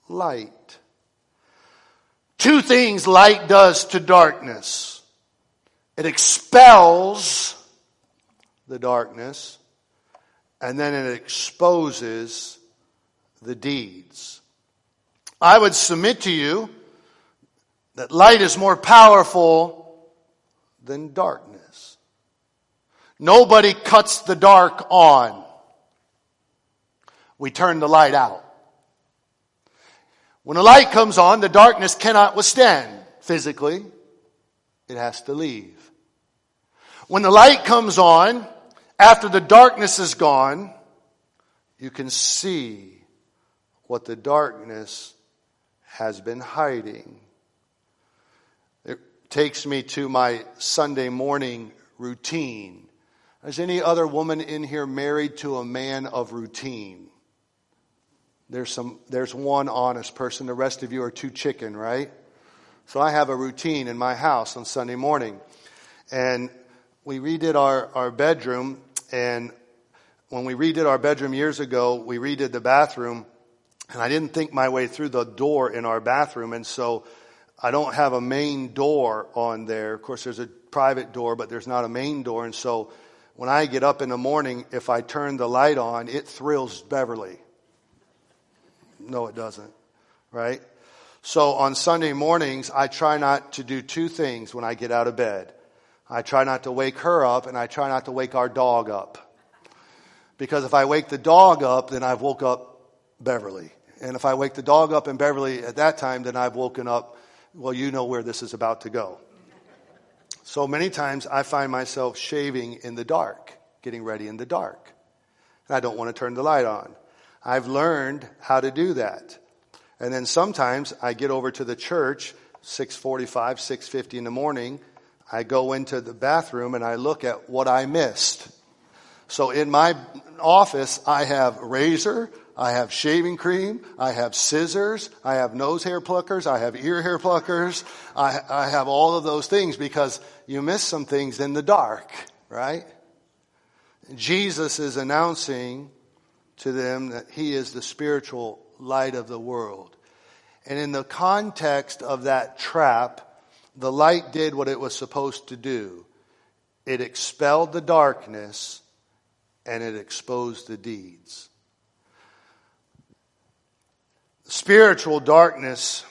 light. Two things light does to darkness. It expels the darkness and then it exposes the deeds. I would submit to you that light is more powerful than darkness. Nobody cuts the dark on. We turn the light out. When the light comes on, the darkness cannot withstand physically. It has to leave. When the light comes on, after the darkness is gone, you can see what the darkness has been hiding. It takes me to my Sunday morning routine. Is any other woman in here married to a man of routine? There's some, there's one honest person. The rest of you are too chicken, right? So I have a routine in my house on Sunday morning. And we redid our, our bedroom. And when we redid our bedroom years ago, we redid the bathroom and I didn't think my way through the door in our bathroom. And so I don't have a main door on there. Of course, there's a private door, but there's not a main door. And so when I get up in the morning, if I turn the light on, it thrills Beverly. No, it doesn't. Right? So on Sunday mornings, I try not to do two things when I get out of bed. I try not to wake her up and I try not to wake our dog up. Because if I wake the dog up, then I've woke up Beverly. And if I wake the dog up in Beverly at that time, then I've woken up, well, you know where this is about to go. So many times I find myself shaving in the dark, getting ready in the dark. And I don't want to turn the light on. I've learned how to do that. And then sometimes I get over to the church, 645, 650 in the morning. I go into the bathroom and I look at what I missed. So in my office, I have razor, I have shaving cream. I have scissors. I have nose hair pluckers. I have ear hair pluckers. I, I have all of those things because you miss some things in the dark, right? Jesus is announcing to them that he is the spiritual light of the world. And in the context of that trap, the light did what it was supposed to do. It expelled the darkness and it exposed the deeds. Spiritual darkness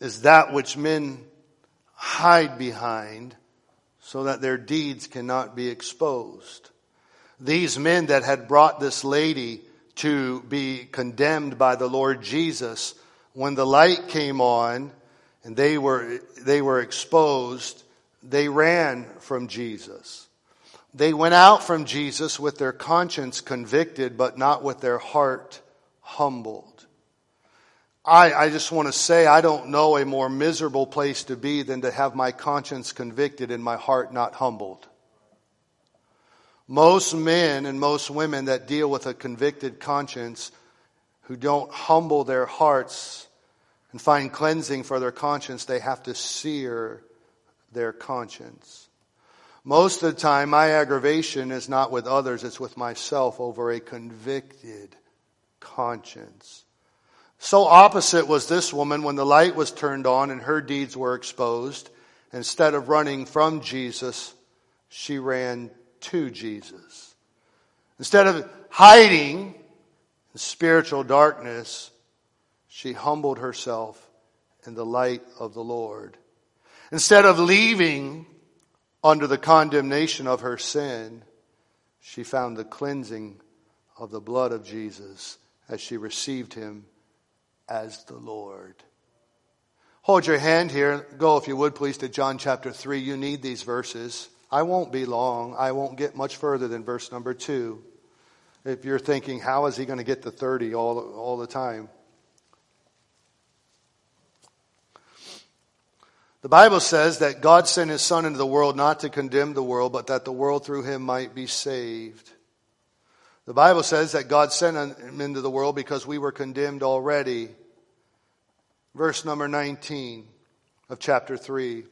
is that which men hide behind so that their deeds cannot be exposed. These men that had brought this lady to be condemned by the Lord Jesus, when the light came on and they were, they were exposed, they ran from Jesus. They went out from Jesus with their conscience convicted, but not with their heart humbled. I, I just want to say I don't know a more miserable place to be than to have my conscience convicted and my heart not humbled. Most men and most women that deal with a convicted conscience who don't humble their hearts and find cleansing for their conscience, they have to sear their conscience. Most of the time, my aggravation is not with others, it's with myself over a convicted conscience. So opposite was this woman when the light was turned on and her deeds were exposed. Instead of running from Jesus, she ran to Jesus. Instead of hiding in spiritual darkness, she humbled herself in the light of the Lord. Instead of leaving under the condemnation of her sin, she found the cleansing of the blood of Jesus as she received him as the Lord. Hold your hand here. Go, if you would, please, to John chapter 3. You need these verses. I won't be long. I won't get much further than verse number 2. If you're thinking, how is he going to get to 30 all, all the time? The Bible says that God sent his Son into the world not to condemn the world, but that the world through him might be saved. The Bible says that God sent him into the world because we were condemned already. Verse number 19 of chapter 3.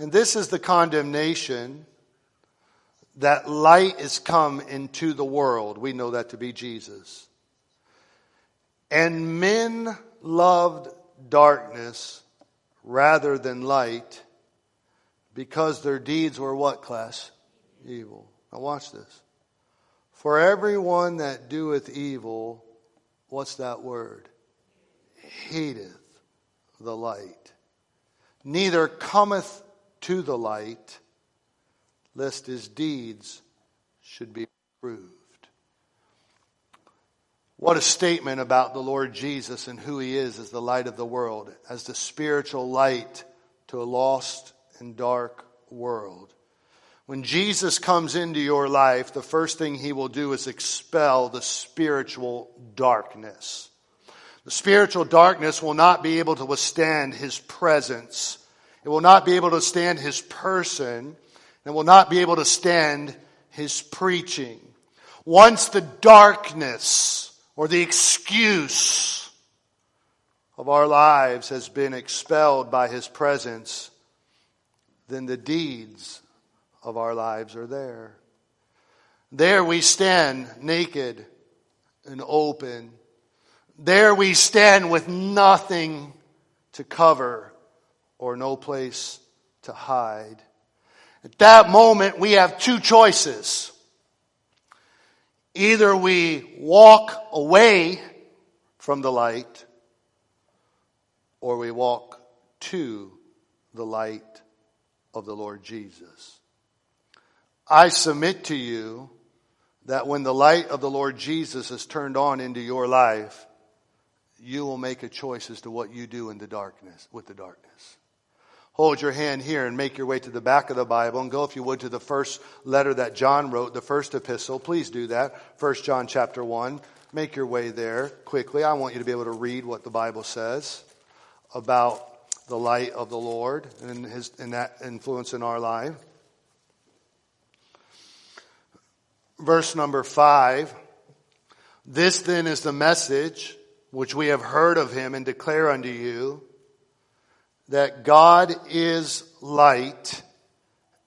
And this is the condemnation that light is come into the world. We know that to be Jesus. And men loved darkness rather than light because their deeds were what class? Evil. Now watch this. For everyone that doeth evil, what's that word? Hateth the light. Neither cometh to the light, lest his deeds should be proved. What a statement about the Lord Jesus and who he is as the light of the world, as the spiritual light to a lost and dark world. When Jesus comes into your life, the first thing he will do is expel the spiritual darkness. The spiritual darkness will not be able to withstand his presence. It will not be able to stand his person. and will not be able to stand his preaching. Once the darkness or the excuse of our lives has been expelled by His presence, then the deeds of our lives are there. There we stand naked and open. There we stand with nothing to cover or no place to hide. At that moment, we have two choices. Either we walk away from the light or we walk to the light of the Lord Jesus. I submit to you that when the light of the Lord Jesus is turned on into your life, you will make a choice as to what you do in the darkness, with the darkness hold your hand here and make your way to the back of the Bible and go, if you would, to the first letter that John wrote, the first epistle. Please do that. First John chapter 1. Make your way there quickly. I want you to be able to read what the Bible says about the light of the Lord and, his, and that influence in our life. Verse number 5. This then is the message which we have heard of him and declare unto you that God is light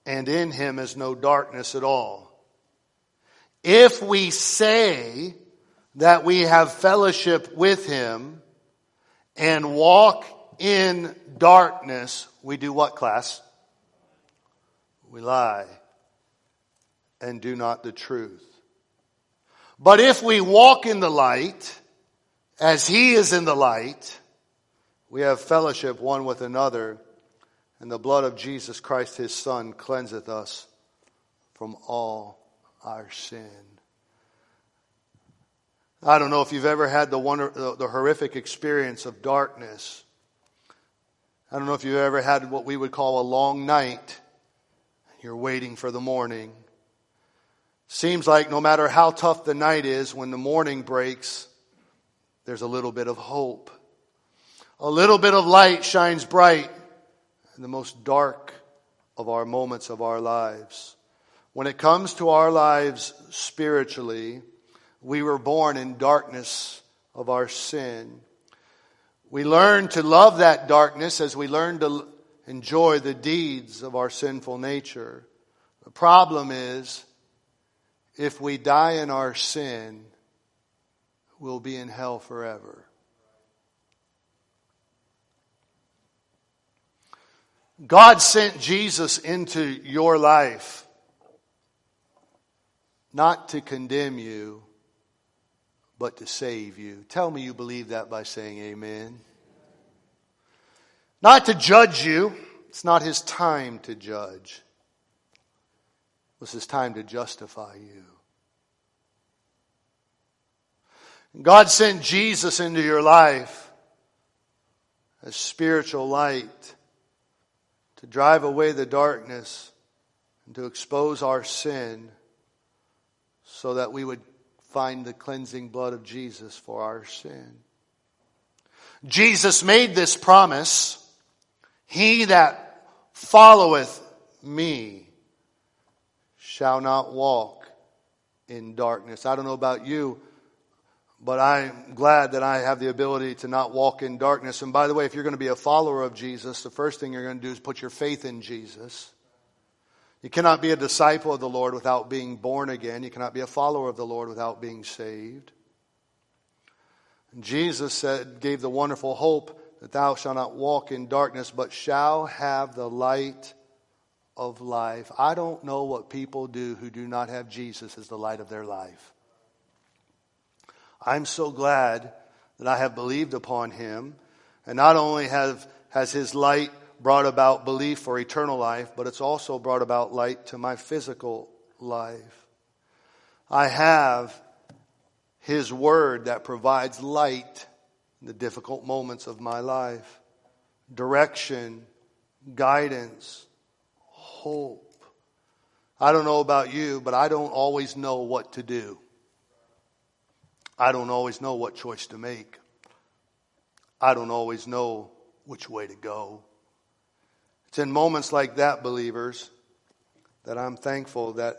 and in him is no darkness at all. If we say that we have fellowship with him and walk in darkness, we do what class? We lie and do not the truth. But if we walk in the light, as he is in the light, we have fellowship one with another, and the blood of Jesus Christ, his Son, cleanseth us from all our sin. I don't know if you've ever had the, wonder, the, the horrific experience of darkness. I don't know if you've ever had what we would call a long night. And you're waiting for the morning. Seems like no matter how tough the night is, when the morning breaks, there's a little bit of hope. A little bit of light shines bright in the most dark of our moments of our lives. When it comes to our lives spiritually, we were born in darkness of our sin. We learn to love that darkness as we learn to enjoy the deeds of our sinful nature. The problem is, if we die in our sin, we'll be in hell forever. God sent Jesus into your life not to condemn you, but to save you. Tell me you believe that by saying amen. Not to judge you. It's not his time to judge. It was his time to justify you. God sent Jesus into your life as spiritual light to drive away the darkness and to expose our sin so that we would find the cleansing blood of Jesus for our sin. Jesus made this promise. He that followeth me shall not walk in darkness. I don't know about you, but I'm glad that I have the ability to not walk in darkness. And by the way, if you're going to be a follower of Jesus, the first thing you're going to do is put your faith in Jesus. You cannot be a disciple of the Lord without being born again. You cannot be a follower of the Lord without being saved. And Jesus said, gave the wonderful hope that thou shalt not walk in darkness, but shall have the light of life. I don't know what people do who do not have Jesus as the light of their life. I'm so glad that I have believed upon him, and not only have, has his light brought about belief for eternal life, but it's also brought about light to my physical life. I have His Word that provides light in the difficult moments of my life, direction, guidance, hope. I don't know about you, but I don't always know what to do. I don't always know what choice to make. I don't always know which way to go. It's in moments like that, believers, that I'm thankful that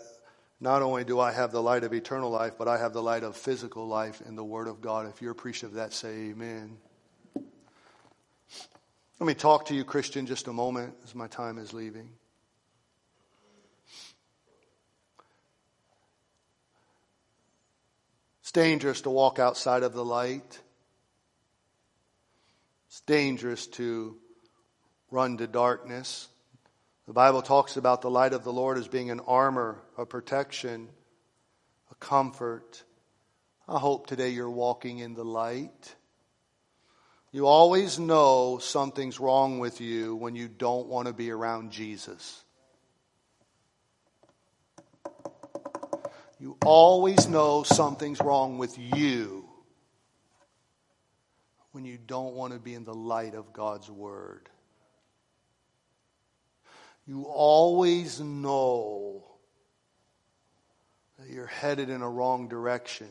not only do I have the light of eternal life, but I have the light of physical life in the Word of God. If you're appreciative of that, say amen. Let me talk to you, Christian, just a moment as my time is leaving. Dangerous to walk outside of the light. It's dangerous to run to darkness. The Bible talks about the light of the Lord as being an armor, a protection, a comfort. I hope today you're walking in the light. You always know something's wrong with you when you don't want to be around Jesus. You always know something's wrong with you when you don't want to be in the light of God's Word you always know that you're headed in a wrong direction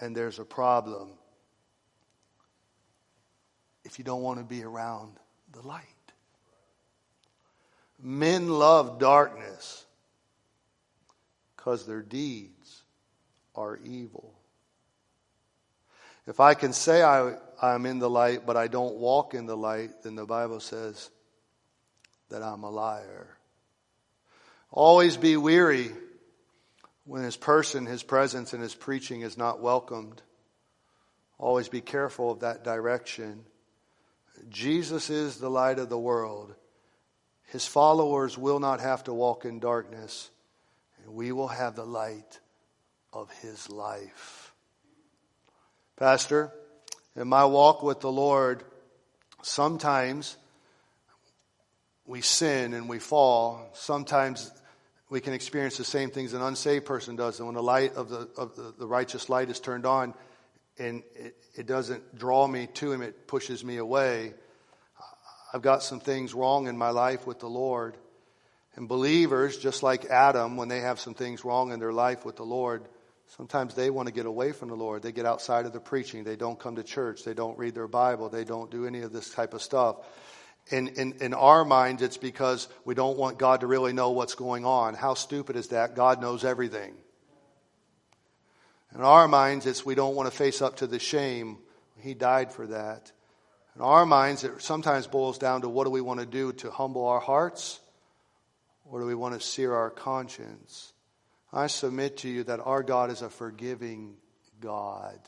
and there's a problem if you don't want to be around the light. Men love darkness because their deeds are evil. If I can say I, I'm in the light, but I don't walk in the light, then the Bible says that I'm a liar. Always be weary when his person, his presence, and his preaching is not welcomed. Always be careful of that direction. Jesus is the light of the world. His followers will not have to walk in darkness, and we will have the light of his life. Pastor, in my walk with the Lord, sometimes we sin and we fall, sometimes we can experience the same things an unsaved person does. And when the light of the, of the, righteous light is turned on and it, it doesn't draw me to Him, it pushes me away. I've got some things wrong in my life with the Lord. And believers, just like Adam, when they have some things wrong in their life with the Lord, Sometimes they want to get away from the Lord. They get outside of the preaching. They don't come to church. They don't read their Bible. They don't do any of this type of stuff. In, in, in our minds, it's because we don't want God to really know what's going on. How stupid is that? God knows everything. In our minds, it's we don't want to face up to the shame. He died for that. In our minds, it sometimes boils down to what do we want to do to humble our hearts, or do we want to sear our conscience? I submit to you that our God is a forgiving God.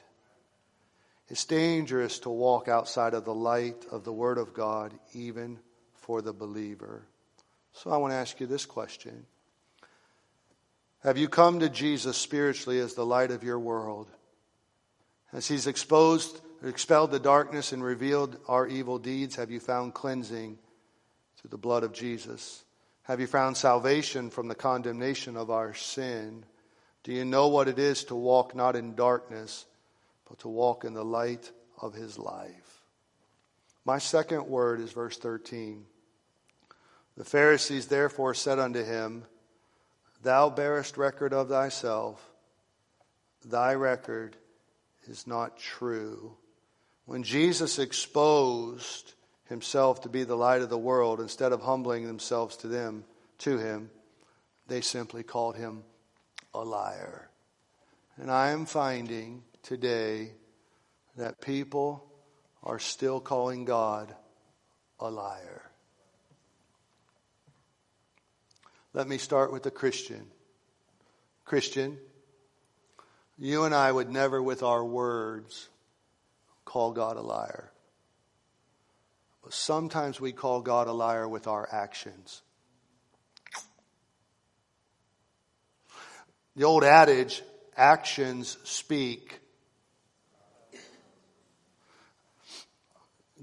It's dangerous to walk outside of the light of the Word of God, even for the believer. So I want to ask you this question Have you come to Jesus spiritually as the light of your world? As He's exposed, expelled the darkness and revealed our evil deeds, have you found cleansing through the blood of Jesus? Have you found salvation from the condemnation of our sin? Do you know what it is to walk not in darkness, but to walk in the light of his life? My second word is verse 13. The Pharisees therefore said unto him, Thou bearest record of thyself, thy record is not true. When Jesus exposed himself to be the light of the world, instead of humbling themselves to them, to him, they simply called him a liar. And I am finding today that people are still calling God a liar. Let me start with the Christian. Christian, you and I would never, with our words, call God a liar. Sometimes we call God a liar with our actions. The old adage, actions speak.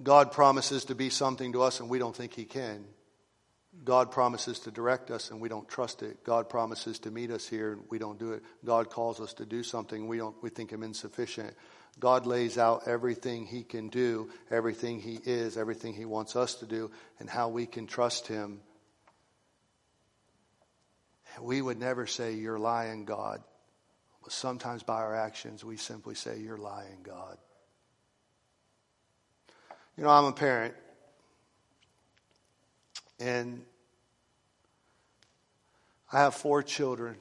God promises to be something to us and we don't think He can. God promises to direct us and we don't trust it. God promises to meet us here and we don't do it. God calls us to do something we don't we think him insufficient. God lays out everything he can do, everything he is, everything he wants us to do, and how we can trust him. We would never say, You're lying, God. But sometimes by our actions, we simply say, You're lying, God. You know, I'm a parent. And I have four children.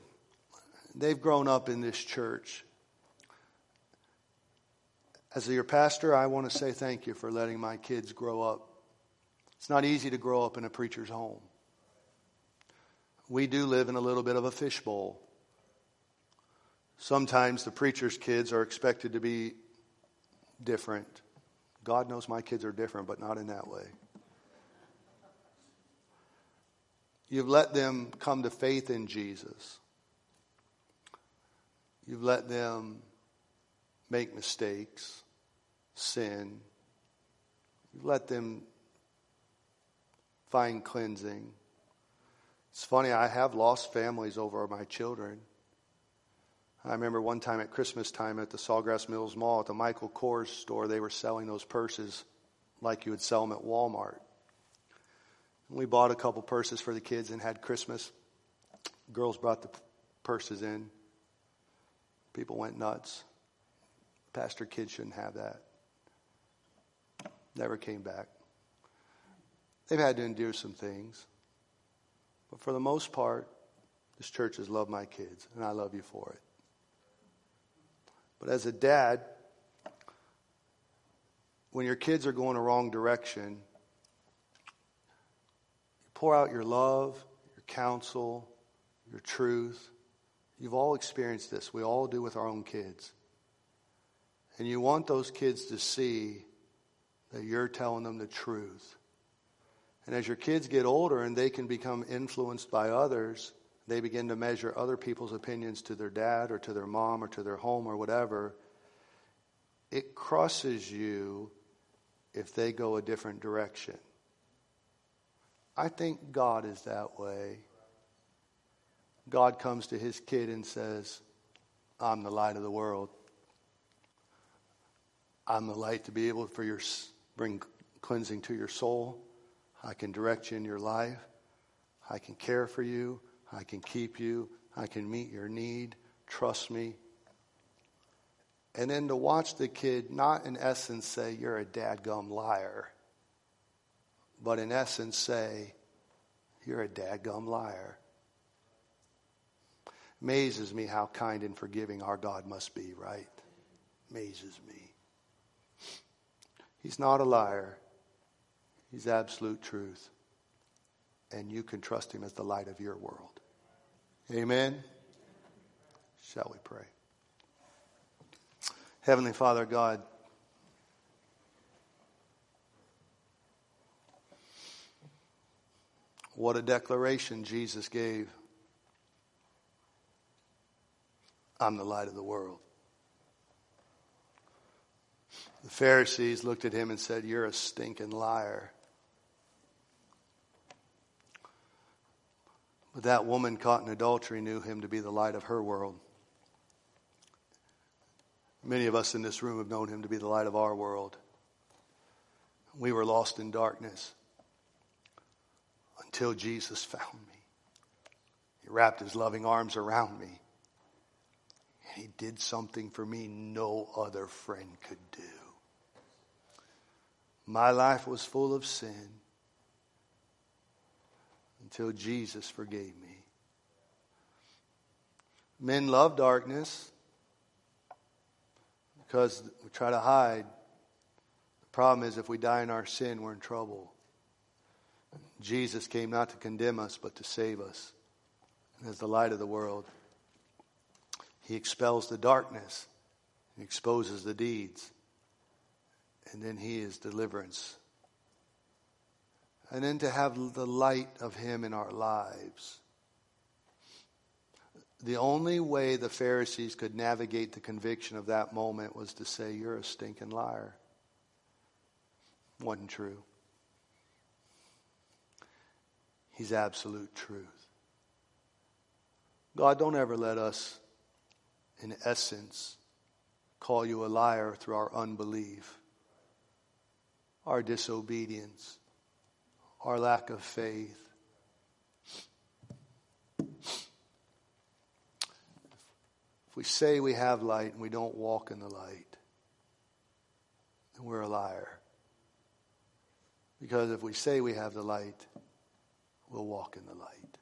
They've grown up in this church. As your pastor, I want to say thank you for letting my kids grow up. It's not easy to grow up in a preacher's home. We do live in a little bit of a fishbowl. Sometimes the preacher's kids are expected to be different. God knows my kids are different, but not in that way. You've let them come to faith in Jesus. You've let them make mistakes, sin. You've let them find cleansing. It's funny, I have lost families over my children. I remember one time at Christmas time at the Sawgrass Mills Mall at the Michael Kors store, they were selling those purses like you would sell them at Walmart. And We bought a couple purses for the kids and had Christmas. Girls brought the purses in. People went nuts. Pastor kids shouldn't have that. Never came back. They've had to endure some things. But for the most part, this church has loved my kids, and I love you for it. But as a dad, when your kids are going the wrong direction, you Pour out your love, your counsel, your truth. You've all experienced this. We all do with our own kids. And you want those kids to see that you're telling them the truth. And as your kids get older and they can become influenced by others, they begin to measure other people's opinions to their dad or to their mom or to their home or whatever. It crosses you if they go a different direction. I think God is that way. God comes to his kid and says, I'm the light of the world. I'm the light to be able for your bring cleansing to your soul. I can direct you in your life. I can care for you. I can keep you. I can meet your need. Trust me. And then to watch the kid not in essence say, You're a dadgum liar, but in essence say, You're a dadgum liar. Amazes me how kind and forgiving our God must be, right? Amazes me. He's not a liar, He's absolute truth. And you can trust Him as the light of your world. Amen. Shall we pray? Heavenly Father God, what a declaration Jesus gave. I'm the light of the world. The Pharisees looked at him and said, You're a stinking liar. But that woman caught in adultery knew him to be the light of her world. Many of us in this room have known him to be the light of our world. We were lost in darkness until Jesus found me. He wrapped his loving arms around me. And he did something for me no other friend could do. My life was full of sin until Jesus forgave me. Men love darkness because we try to hide. The problem is, if we die in our sin, we're in trouble. Jesus came not to condemn us, but to save us. And as the light of the world, He expels the darkness and exposes the deeds. And then He is deliverance. And then to have the light of Him in our lives the only way the Pharisees could navigate the conviction of that moment was to say, You're a stinking liar. Wasn't true. He's absolute truth. God, don't ever let us, in essence, call you a liar through our unbelief, our disobedience, our lack of faith. If we say we have light and we don't walk in the light, then we're a liar. Because if we say we have the light, we'll walk in the light.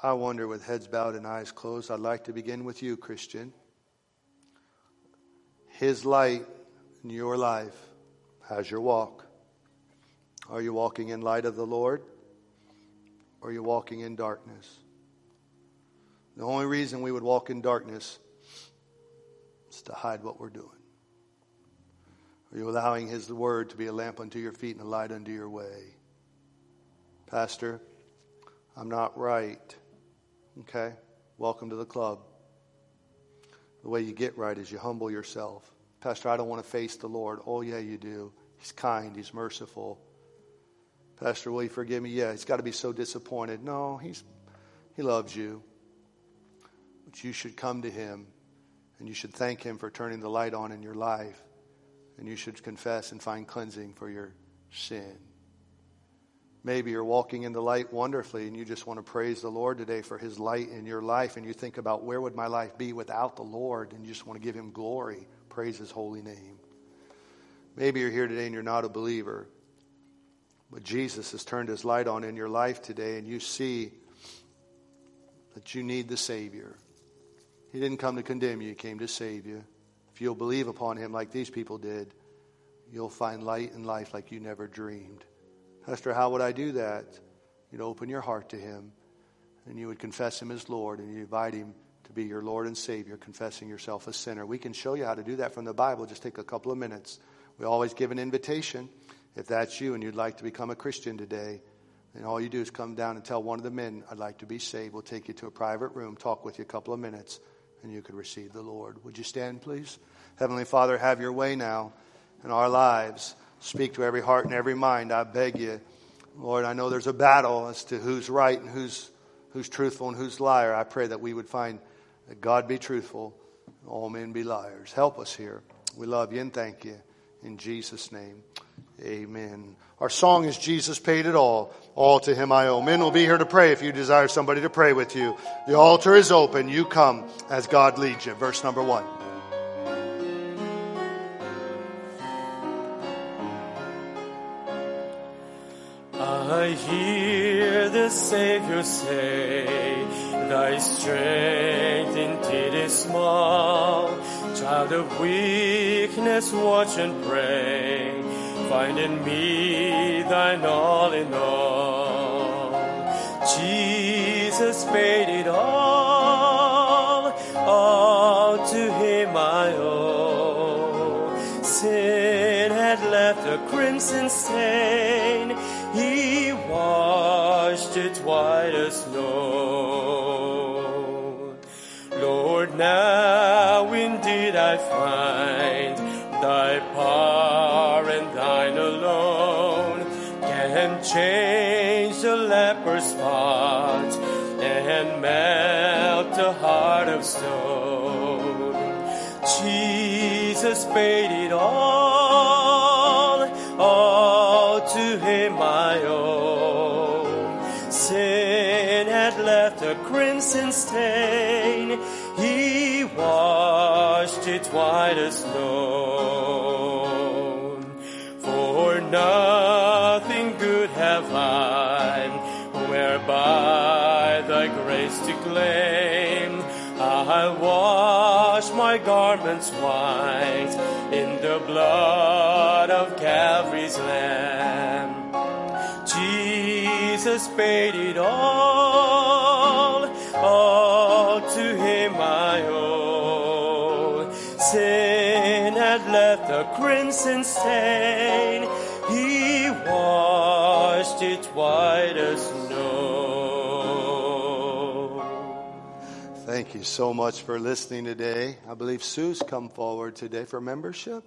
I wonder, with heads bowed and eyes closed, I'd like to begin with you, Christian. His light in your life How's your walk. Are you walking in light of the Lord? Or are you walking in darkness? The only reason we would walk in darkness is to hide what we're doing. Are you allowing His word to be a lamp unto your feet and a light unto your way? Pastor, I'm not right. Okay? Welcome to the club. The way you get right is you humble yourself. Pastor, I don't want to face the Lord. Oh, yeah, you do. He's kind, He's merciful. Pastor, will you forgive me? Yeah, he's got to be so disappointed. No, he's, he loves you. But you should come to Him and you should thank Him for turning the light on in your life. And you should confess and find cleansing for your sin. Maybe you're walking in the light wonderfully and you just want to praise the Lord today for His light in your life. And you think about where would my life be without the Lord? And you just want to give Him glory, praise His holy name. Maybe you're here today and you're not a believer. But Jesus has turned his light on in your life today, and you see that you need the Savior. He didn't come to condemn you, He came to save you. If you'll believe upon Him like these people did, you'll find light in life like you never dreamed. Pastor, how would I do that? You'd open your heart to Him and you would confess Him as Lord and you invite Him to be your Lord and Savior, confessing yourself a sinner. We can show you how to do that from the Bible. Just take a couple of minutes. We always give an invitation. If that's you and you'd like to become a Christian today, then all you do is come down and tell one of the men, I'd like to be saved. We'll take you to a private room, talk with you a couple of minutes and you could receive the Lord. Would you stand, please? Heavenly Father, have your way now in our lives. Speak to every heart and every mind, I beg you. Lord, I know there's a battle as to who's right and who's, who's truthful and who's liar. I pray that we would find that God be truthful, all men be liars. Help us here. We love you and thank you. In Jesus' name, Amen. Our song is Jesus paid it all. All to him I owe. Men will be here to pray if you desire somebody to pray with you. The altar is open. You come as God leads you. Verse number one. I hear the Savior say, Thy strength indeed is small. Child of weakness, watch and pray. Find in me thine all in all. Jesus paid it all, all to him I owe. Sin had left a crimson stain, he washed it white as snow. Change the leper's heart and melt the heart of stone. Jesus paid it all, to. I wash my garments white in the blood of Calvary's Lamb. Jesus paid it all, all to him I owe. Sin had left a crimson stain, he washed it white as Thank you so much for listening today. I believe Sue's come forward today for membership.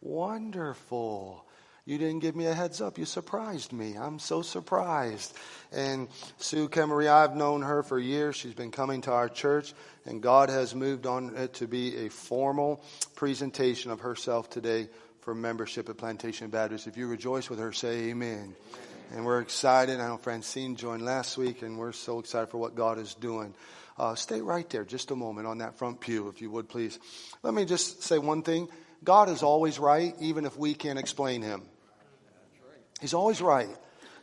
Wonderful. You didn't give me a heads up. You surprised me. I'm so surprised. And Sue Camaria, I've known her for years. She's been coming to our church, and God has moved on it to be a formal presentation of herself today for membership at Plantation Baptist. If you rejoice with her, say amen. And we're excited. I know Francine joined last week, and we're so excited for what God is doing. Uh, stay right there just a moment on that front pew, if you would, please. Let me just say one thing. God is always right, even if we can't explain him. He's always right.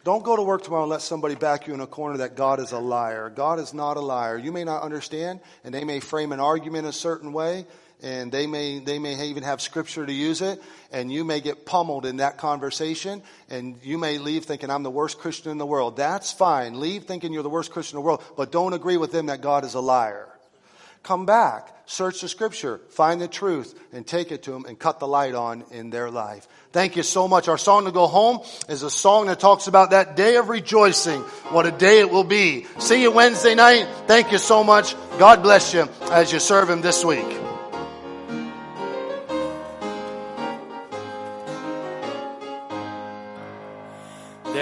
Don't go to work tomorrow and let somebody back you in a corner that God is a liar. God is not a liar. You may not understand, and they may frame an argument a certain way, and they may they may even have scripture to use it, and you may get pummeled in that conversation, and you may leave thinking I'm the worst Christian in the world. That's fine. Leave thinking you're the worst Christian in the world, but don't agree with them that God is a liar. Come back, search the scripture, find the truth, and take it to them and cut the light on in their life. Thank you so much. Our song to go home is a song that talks about that day of rejoicing. What a day it will be. See you Wednesday night. Thank you so much. God bless you as you serve Him this week.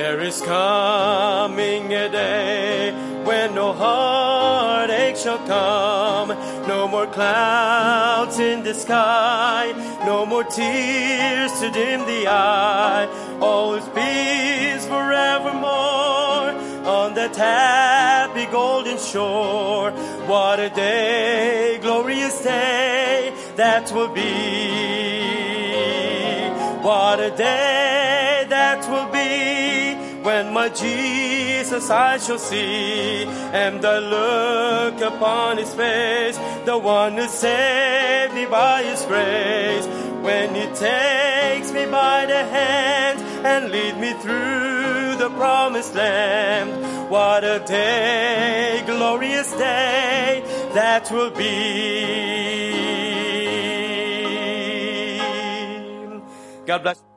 There is coming a day when no heartache shall come, no more clouds in the sky, no more tears to dim the eye. All is peace forevermore on that happy golden shore. What a day, glorious day that will be. What a day that will be when my Jesus I shall see and I look upon his face, the one who saved me by his grace. When he takes me by the hand and lead me through the promised land. What a day, glorious day that will be. God bless.